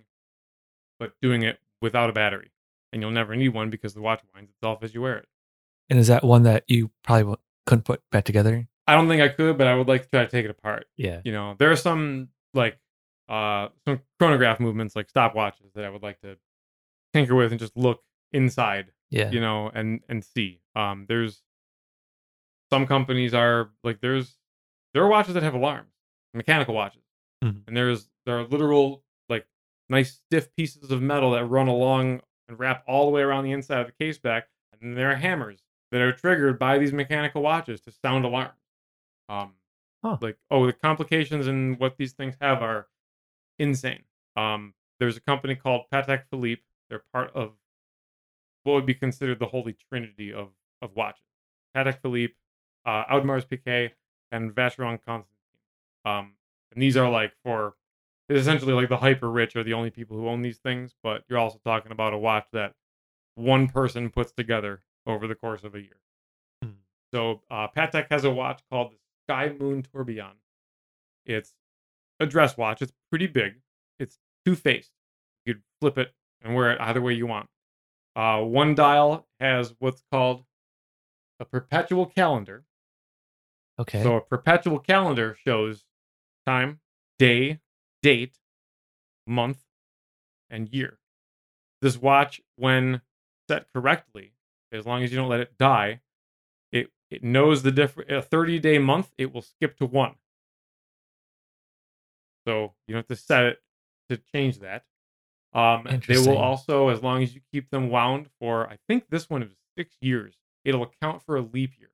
but doing it without a battery, and you'll never need one because the watch winds itself as you wear it. And is that one that you probably couldn't put back together? I don't think I could, but I would like to try to take it apart. Yeah. you know there are some like uh some chronograph movements like stopwatches that i would like to tinker with and just look inside Yeah. you know and and see um there's some companies are like there's there are watches that have alarms mechanical watches Mhm. and there's there are literal like nice stiff pieces of metal that run along and wrap all the way around the inside of the case back, and then there are hammers that are triggered by these mechanical watches to sound alarms. Um, Huh. like oh, the complications and what these things have are insane. Um, there's a company called Patek Philippe. They're part of what would be considered the holy trinity of of watches. Patek Philippe, uh, Audemars Piguet, and Vacheron Constantin. Um, and these are like for it's essentially like the hyper rich are the only people who own these things, but you're also talking about a watch that one person puts together over the course of a year. Hmm. So uh, Patek has a watch called the Sky Moon Tourbillon. It's a dress watch. It's pretty big. It's two faced. You could flip it and wear it either way you want. Uh, one dial has what's called a perpetual calendar. Okay. So a perpetual calendar shows time, day, date, month, and year. This watch, when set correctly, as long as you don't let it die, it it knows the different. A thirty day month, it will skip to one. So you don't have to set it to change that. Um, they will also, as long as you keep them wound for, I think this one is six years, it'll account for a leap year.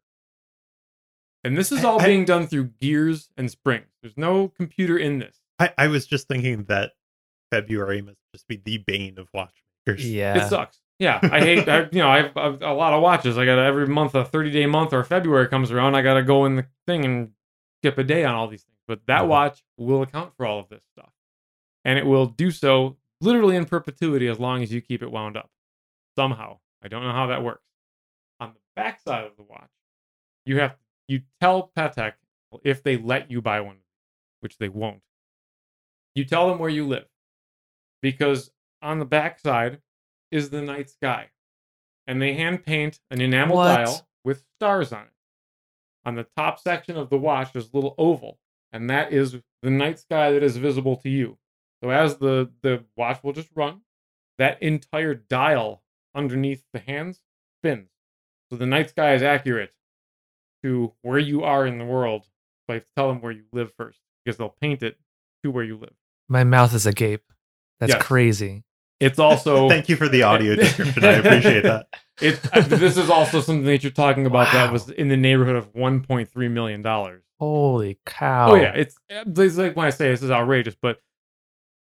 And this is all I- being done through gears and springs. There's no computer in this. I, I was just thinking that February must just be the bane of watchmakers. yeah. It sucks. Yeah, I hate. I, you know, I have, I have a lot of watches. I got every month a 30 day month or February comes around. I got to go in the thing and skip a day on all these things. But that Mhm. watch will account for all of this stuff, and it will do so literally in perpetuity as long as you keep it wound up. Somehow, I don't know how that works. On the back side of the watch, you have you tell Patek if they let you buy one, which they won't. You tell them where you live, because on the back side is the night sky. And they hand paint an enamel What? dial with stars on it. On the top section of the watch, there's a little oval, and that is the night sky that is visible to you. So as the, the watch will just run, that entire dial underneath the hands spins. So the night sky is accurate to where you are in the world. So I have to tell them where you live first because they'll paint it to where you live. My mouth is agape. That's Yes. crazy. It's also Thank you for the audio description. I appreciate that. It's this is also something that you're talking about that was in the neighborhood of 1.3 million dollars. Holy cow. Oh yeah, it's eh, it's like when I say this is outrageous, but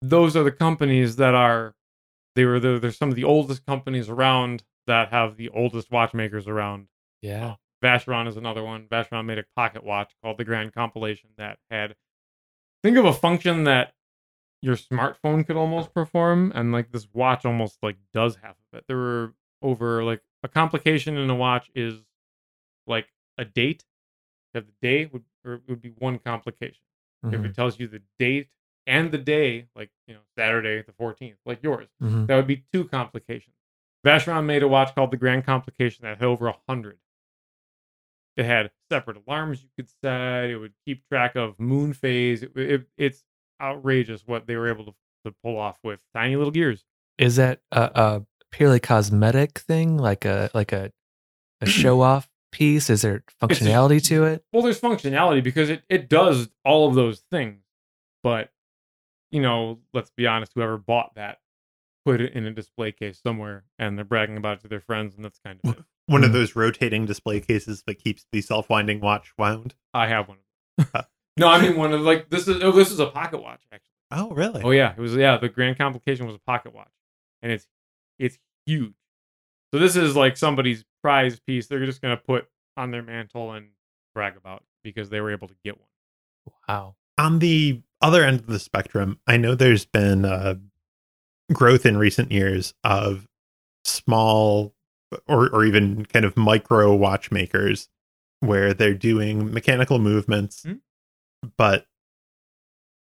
those are the companies that are they were the, they're some of the oldest companies around that have the oldest watchmakers around. Yeah. Oh, Vacheron is another one. Vacheron made a pocket watch called the Grand Complication that had think of a function that your smartphone could almost perform, and like this watch almost like does half of it. There were over like a complication in a watch is like a date. You have the day would or it would be one complication. If Mhm. it tells you the date and the day, like you know Saturday the fourteenth, like yours, Mhm. that would be two complications. Vacheron made a watch called the Grand Complication that had over a hundred. It had separate alarms you could set. It would keep track of moon phase. It, it, it's outrageous what they were able to, to pull off with tiny little gears. Is that a, a purely cosmetic thing, like a like a a show off piece? Is there functionality to it? Well, there's functionality because it, it does all of those things. But, you know, let's be honest, whoever bought that put it in a display case somewhere and they're bragging about it to their friends, and that's kind of it. One of Hmm. those rotating display cases that keeps the self-winding watch wound. I have one. no, I mean one of like this is oh, this is a pocket watch actually. Oh, really? Oh yeah, it was yeah. The Grand Complication was a pocket watch, and it's it's huge. So this is like somebody's prize piece. They're just gonna put on their mantle and brag about because they were able to get one. Wow. On the other end of the spectrum, I know there's been uh, growth in recent years of small or, or even kind of micro watchmakers where they're doing mechanical movements, Hmm. but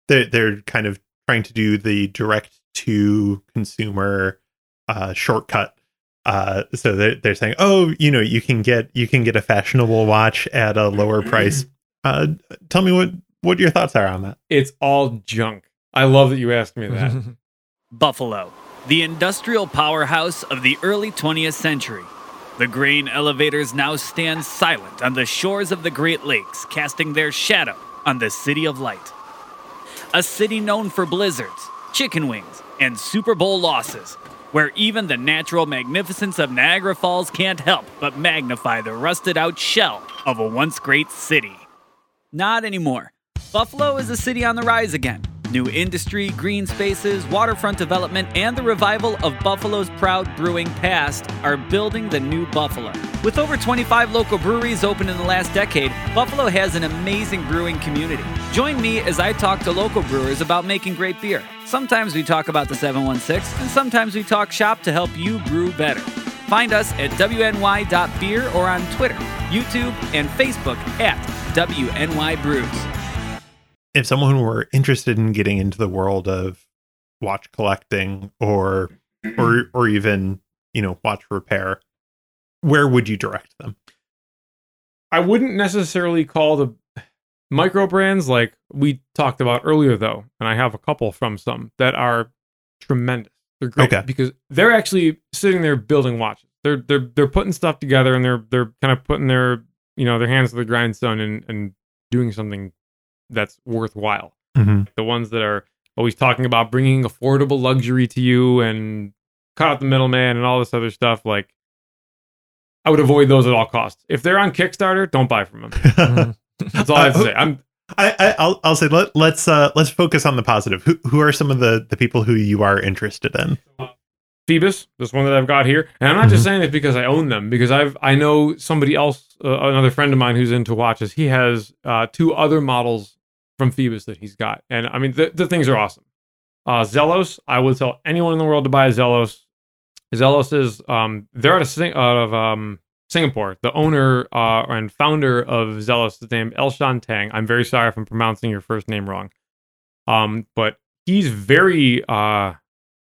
they're, they're kind of trying to do the direct to consumer uh, shortcut. Uh, so they're, they're saying, oh, you know, you can get you can get a fashionable watch at a lower price. Uh, tell me what what your thoughts are on that. It's all junk. I love that you asked me that. Buffalo, the industrial powerhouse of the early 20th century. The grain elevators now stand silent on the shores of the Great Lakes, casting their shadow on the City of Light. a city known for blizzards, chicken wings, and Super Bowl losses, where even the natural magnificence of Niagara Falls can't help but magnify the rusted out shell of a once great city. Not anymore. Buffalo is a city on the rise again. New industry, green spaces, waterfront development, and the revival of Buffalo's proud brewing past are building the new Buffalo. With over 25 local breweries open in the last decade, Buffalo has an amazing brewing community. Join me as I talk to local brewers about making great beer. Sometimes we talk about the 716, and sometimes we talk shop to help you brew better. Find us at WNY.beer or on Twitter, YouTube, and Facebook at WNY Brews if someone were interested in getting into the world of watch collecting or or mm-hmm. or even you know watch repair where would you direct them? I wouldn't necessarily call the micro brands like we talked about earlier though and i have a couple from some that are tremendous. They're great okay. because they're actually sitting there building watches. They're they're they're putting stuff together and they're they're kind of putting their you know their hands to the grindstone and and doing something that's worthwhile. Mm-hmm. The ones that are always talking about bringing affordable luxury to you and cut out the middleman and all this other stuff. Like, I would avoid those at all costs. If they're on Kickstarter, don't buy from them. Mm-hmm. that's all I have to say. I'm. I, I will I'll say let, let's uh let's focus on the positive. Who who are some of the the people who you are interested in? Phoibos, this one that I've got here, and I'm not mm-hmm. just saying it because I own them. Because I've I know somebody else, uh, another friend of mine who's into watches. He has uh, two other models from Phoibos that he's got. And I mean, the, the things are awesome. Uh, Zelos, I would tell anyone in the world to buy a Zelos. Zelos is, um, they're out of, out of um, Singapore. The owner uh, and founder of Zelos is named Elshan Tang. I'm very sorry if I'm pronouncing your first name wrong. Um, but he's very uh,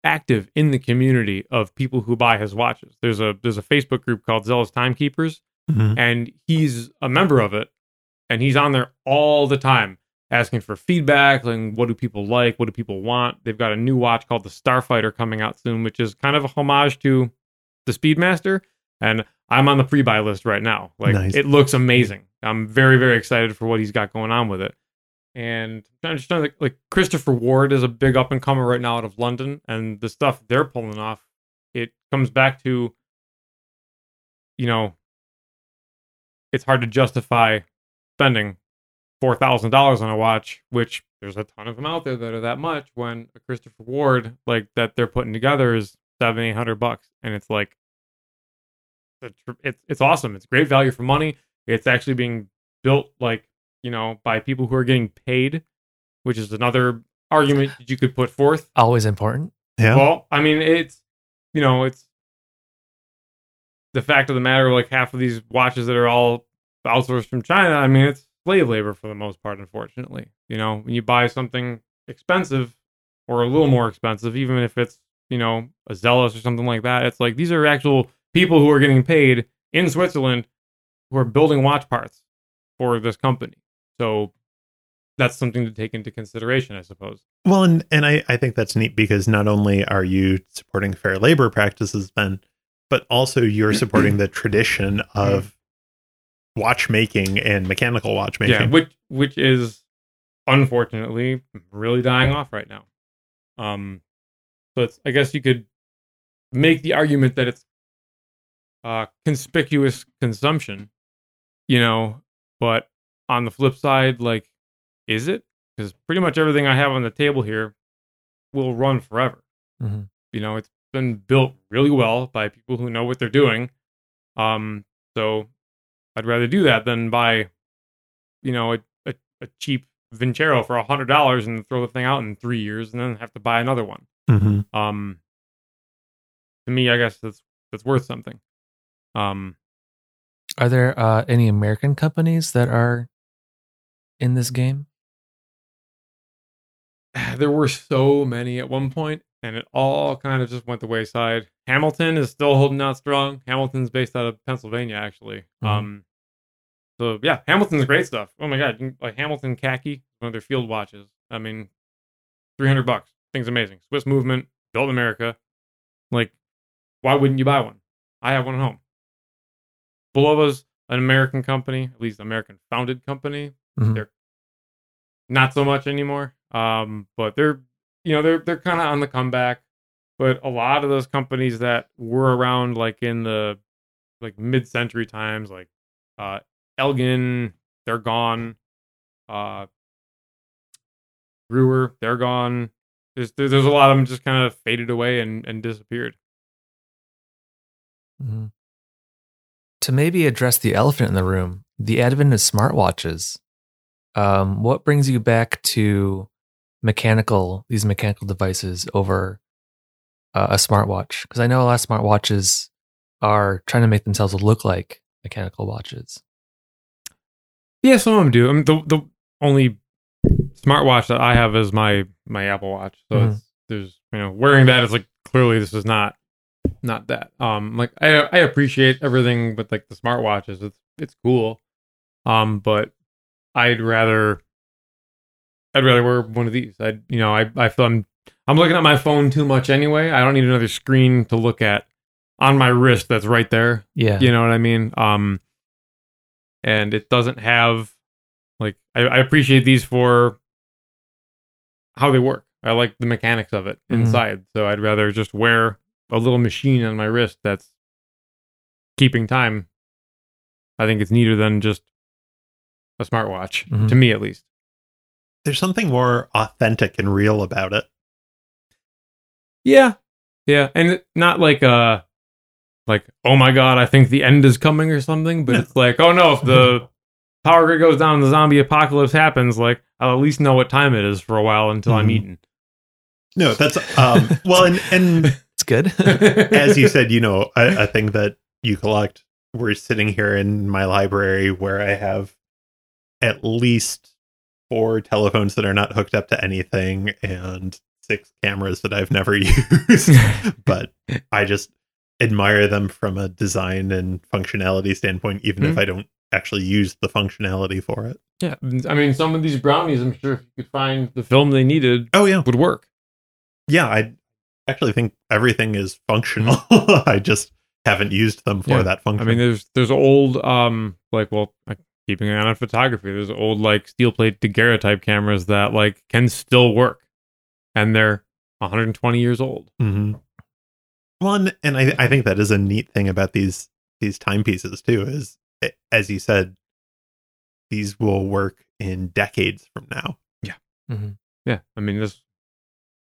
active in the community of people who buy his watches. There's a there's a Facebook group called Zelos Timekeepers, mm-hmm. and he's a member of it, and he's on there all the time asking for feedback and what do people like, what do people want. They've got a new watch called the Starfighter coming out soon, which is kind of a homage to the Speedmaster. And I'm on the pre-buy list right now. Like nice. it looks amazing. I'm very, very excited for what he's got going on with it. And I'm just to like Christopher Ward is a big up and comer right now out of London, and the stuff they're pulling off, it comes back to, you know, it's hard to justify spending four thousand dollars on a watch, which there's a ton of them out there that are that much. When a Christopher Ward like that they're putting together is seven eight hundred bucks, and it's like it's it's awesome. It's great value for money. It's actually being built like you know by people who are getting paid, which is another argument that you could put forth. Always important. Yeah. Well, I mean, it's you know, it's the fact of the matter. Like half of these watches that are all outsourced from China. I mean, it's slave labor for the most part, unfortunately. You know, when you buy something expensive or a little more expensive, even if it's, you know, a Zelos or something like that, it's like these are actual people who are getting paid in Switzerland who are building watch parts for this company. So that's something to take into consideration, I suppose. Well, and, and I, I think that's neat because not only are you supporting fair labor practices, Ben, but also you're supporting the tradition of watchmaking and mechanical watchmaking. Yeah, which which is unfortunately really dying off right now. Um, so it's I guess you could make the argument that it's uh, conspicuous consumption, you know, but on the flip side, like, is it? Because pretty much everything I have on the table here will run forever. Mm-hmm. You know, it's been built really well by people who know what they're doing. Um, so I'd rather do that than buy, you know, a, a, a cheap Vincero for a hundred dollars and throw the thing out in three years and then have to buy another one. Mm-hmm. Um, to me, I guess that's that's worth something. Um, are there uh, any American companies that are in this game? There were so many at one point, and it all kind of just went the wayside. Hamilton is still holding out strong. Hamilton's based out of Pennsylvania, actually. Mm-hmm. Um, so yeah, Hamilton's great stuff. Oh my god, like Hamilton khaki, one of their field watches. I mean, three hundred bucks. Thing's amazing. Swiss movement, built in America. Like, why wouldn't you buy one? I have one at home. Bulova's an American company, at least American founded company. Mm-hmm. They're not so much anymore. Um, but they're you know they're they're kind of on the comeback. But a lot of those companies that were around like in the like mid-century times, like uh, Elgin, they're gone. Uh, Brewer, they're gone. There's there's a lot of them just kind of faded away and and disappeared. Mhm. To maybe address the elephant in the room, the advent of smartwatches. Um, what brings you back to mechanical these mechanical devices over uh, a smartwatch? Because I know a lot of smartwatches are trying to make themselves look like mechanical watches. Yeah, some of them do. I mean, the the only smartwatch that I have is my my Apple Watch. So Mhm. it's, there's you know wearing that is like clearly this is not not that. Um, like I I appreciate everything, but like the smartwatches, it's it's cool. Um, but I'd rather I'd rather wear one of these. I you know I I feel I'm I'm looking at my phone too much anyway. I don't need another screen to look at on my wrist that's right there. Yeah. You know what I mean? Um, and it doesn't have like I, I appreciate these for how they work. I like the mechanics of it Mhm. inside. So I'd rather just wear a little machine on my wrist that's keeping time. I think it's neater than just a smartwatch, Mhm. to me at least. There's something more authentic and real about it. Yeah. Yeah. And not like uh like, oh my god, I think the end is coming or something, but it's like, oh no, if the power grid goes down and the zombie apocalypse happens, like I'll at least know what time it is for a while until I'm Mhm. eating. No, that's um well and and It's good. as you said, you know, a, a thing that you collect. We're sitting here in my library where I have at least four telephones that are not hooked up to anything and six cameras that I've never used. but I just admire them from a design and functionality standpoint, even if Hmm. I don't actually use the functionality for it. yeah. I mean some of these brownies I'm sure if you could find the film they needed Oh yeah. would work. Yeah, I actually think everything is functional. I just haven't used them for Yeah. that function. I mean, there's there's old um like well, like, keeping an eye on photography. There's old like steel plate daguerreotype cameras that like can still work, and they're 120 years old. Mm-hmm. Well, and, and I I think that is a neat thing about these these timepieces too. Is as you said, these will work in decades from now. Mhm. Yeah, I mean this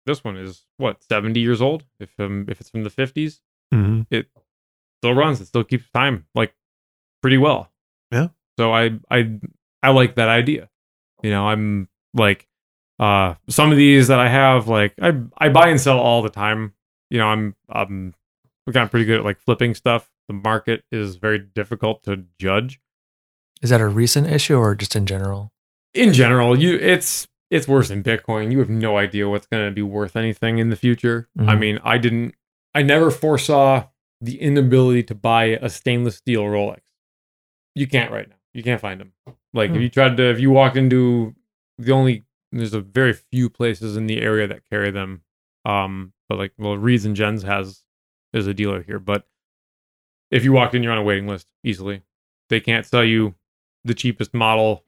this one is what 70 years old. If um if it's from the 50s, Mm-hmm. it still runs. It still keeps time like pretty well. Yeah. So I I I like that idea. You know, I'm like uh some of these that I have like I I buy and sell all the time. You know, I'm um we've gotten pretty good at like flipping stuff. The market is very difficult to judge. Is that a recent issue or just in general? In general, you it's it's worse than Bitcoin. You have no idea what's going to be worth anything in the future. I Mhm. mean, I didn't I never foresaw the inability to buy a stainless steel Rolex. You can't right now. You can't find them. Like if Hmm. you tried to, if you walked into the only, there's a very few places in the area that carry them. Um, but like, well, Reeds and Jenss has is a dealer here. But if you walked in, you're on a waiting list easily. They can't sell you the cheapest model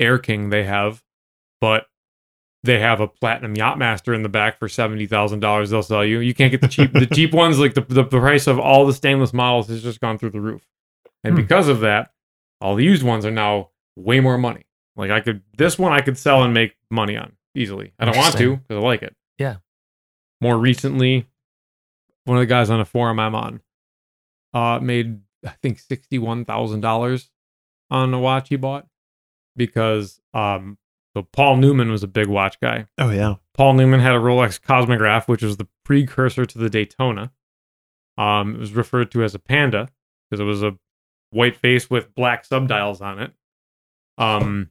Air King they have, but they have a platinum yachtmaster in the back for seventy thousand dollars. They'll sell you. You can't get the cheap the cheap ones. Like the, the the price of all the stainless models has just gone through the roof, and Hmm. because of that, all the used ones are now way more money. Like I could this one I could sell and make money on easily. I don't want to because I like it. Yeah. More recently, one of the guys on a forum I'm on, uh, made I think sixty one thousand dollars on a watch he bought because um so Paul Newman was a big watch guy. Oh yeah. Paul Newman had a Rolex Cosmograph, which was the precursor to the Daytona. Um, it was referred to as a Panda because it was a white face with black subdials on it. Um,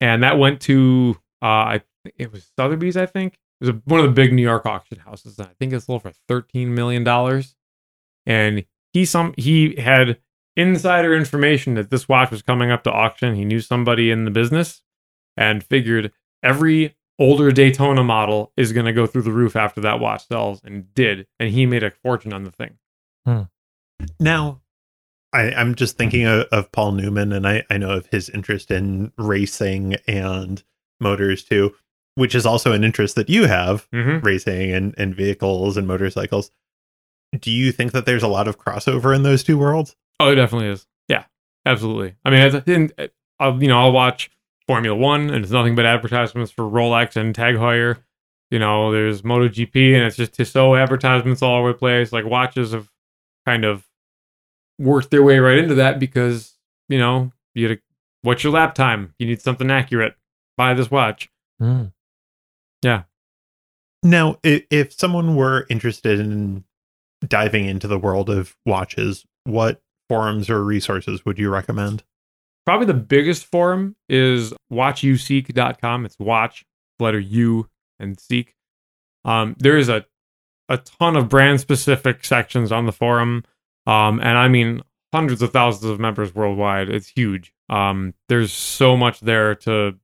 and that went to uh, I it was Sotheby's, I think. It was a, one of the big New York auction houses. and I think it sold for thirteen million dollars. And he some he had insider information that this watch was coming up to auction. He knew somebody in the business and figured every older Daytona model is going to go through the roof after that watch sells, and did. And he made a fortune on the thing. Now, I, I'm just thinking of, of Paul Newman, and I, I know of his interest in racing and motors too. which is also an interest that you have, Mm-hmm. racing and, and vehicles and motorcycles. Do you think that there's a lot of crossover in those two worlds? Oh, it definitely is. Yeah, absolutely. I mean, I think I'll you know I'll watch Formula One, and it's nothing but advertisements for Rolex and Tag Heuer. You know, there's MotoGP, and it's just Tissot advertisements all over the place. Like watches of kind of worked their way right into that because you know you gotta, what's your lap time? You need something accurate. Buy this watch. Mm. Now, if, if someone were interested in diving into the world of watches, what forums or resources would you recommend? Probably the biggest forum is watchuseek.com. It's watch, letter U, and seek. Um, there is a, a ton of brand specific sections on the forum. Um, and I mean, hundreds of thousands of members worldwide. It's huge. Um, there's so much there to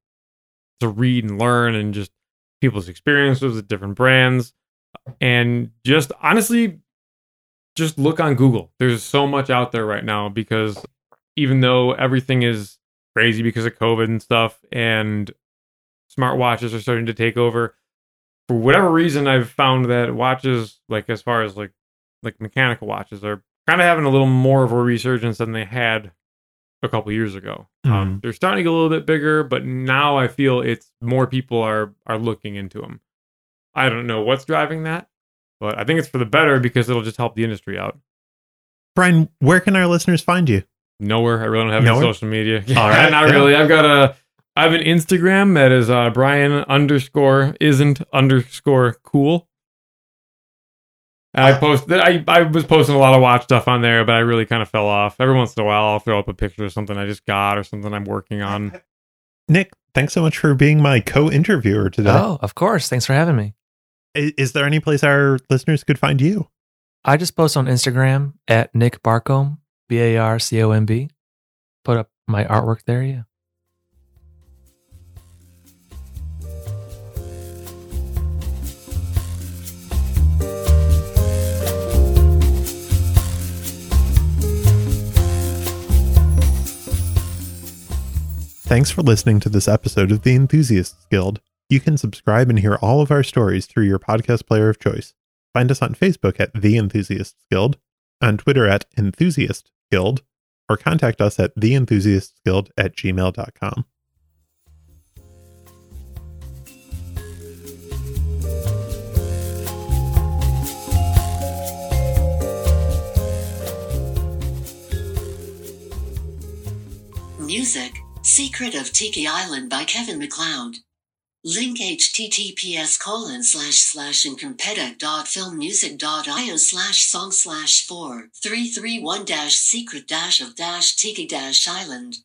to read and learn, and just people's experiences with different brands, and just honestly, just look on Google. There's so much out there right now because even though everything is crazy because of COVID and stuff, and smartwatches are starting to take over, for whatever reason, I've found that watches, like as far as like like mechanical watches, are kind of having a little more of a resurgence than they had a couple years ago. Um, they're starting to get a little bit bigger, but now I feel it's more people are are looking into them. I don't know what's driving that, but I think it's for the better because it'll just help the industry out. Brian, where can our listeners find you? Nowhere. I really don't have Nowhere? any social media. All right, not yeah. really. I've got a. I have an Instagram that is uh, Brian underscore isn't underscore cool. And I uh, post. I I was posting a lot of watch stuff on there, but I really kind of fell off. Every once in a while, I'll throw up a picture of something I just got or something I'm working on. Nick, thanks so much for being my co-interviewer today. Oh, of course. Thanks for having me. I- Is there any place our listeners could find you? I just post on Instagram at Nick Barcomb, B A R C O M B. Put up my artwork there. Yeah. Thanks for listening to this episode of The Enthusiasts Guild. You can subscribe and hear all of our stories through your podcast player of choice. Find us on Facebook at The Enthusiasts Guild, on Twitter at Enthusiast Guild, or contact us at theenthusiastsguild at gmail.com. Music Secret of Tiki Island by Kevin MacLeod. Link https colon slash slash incompetech.filmmusic.io slash song slash four three three one dash secret dash of dash tiki dash island.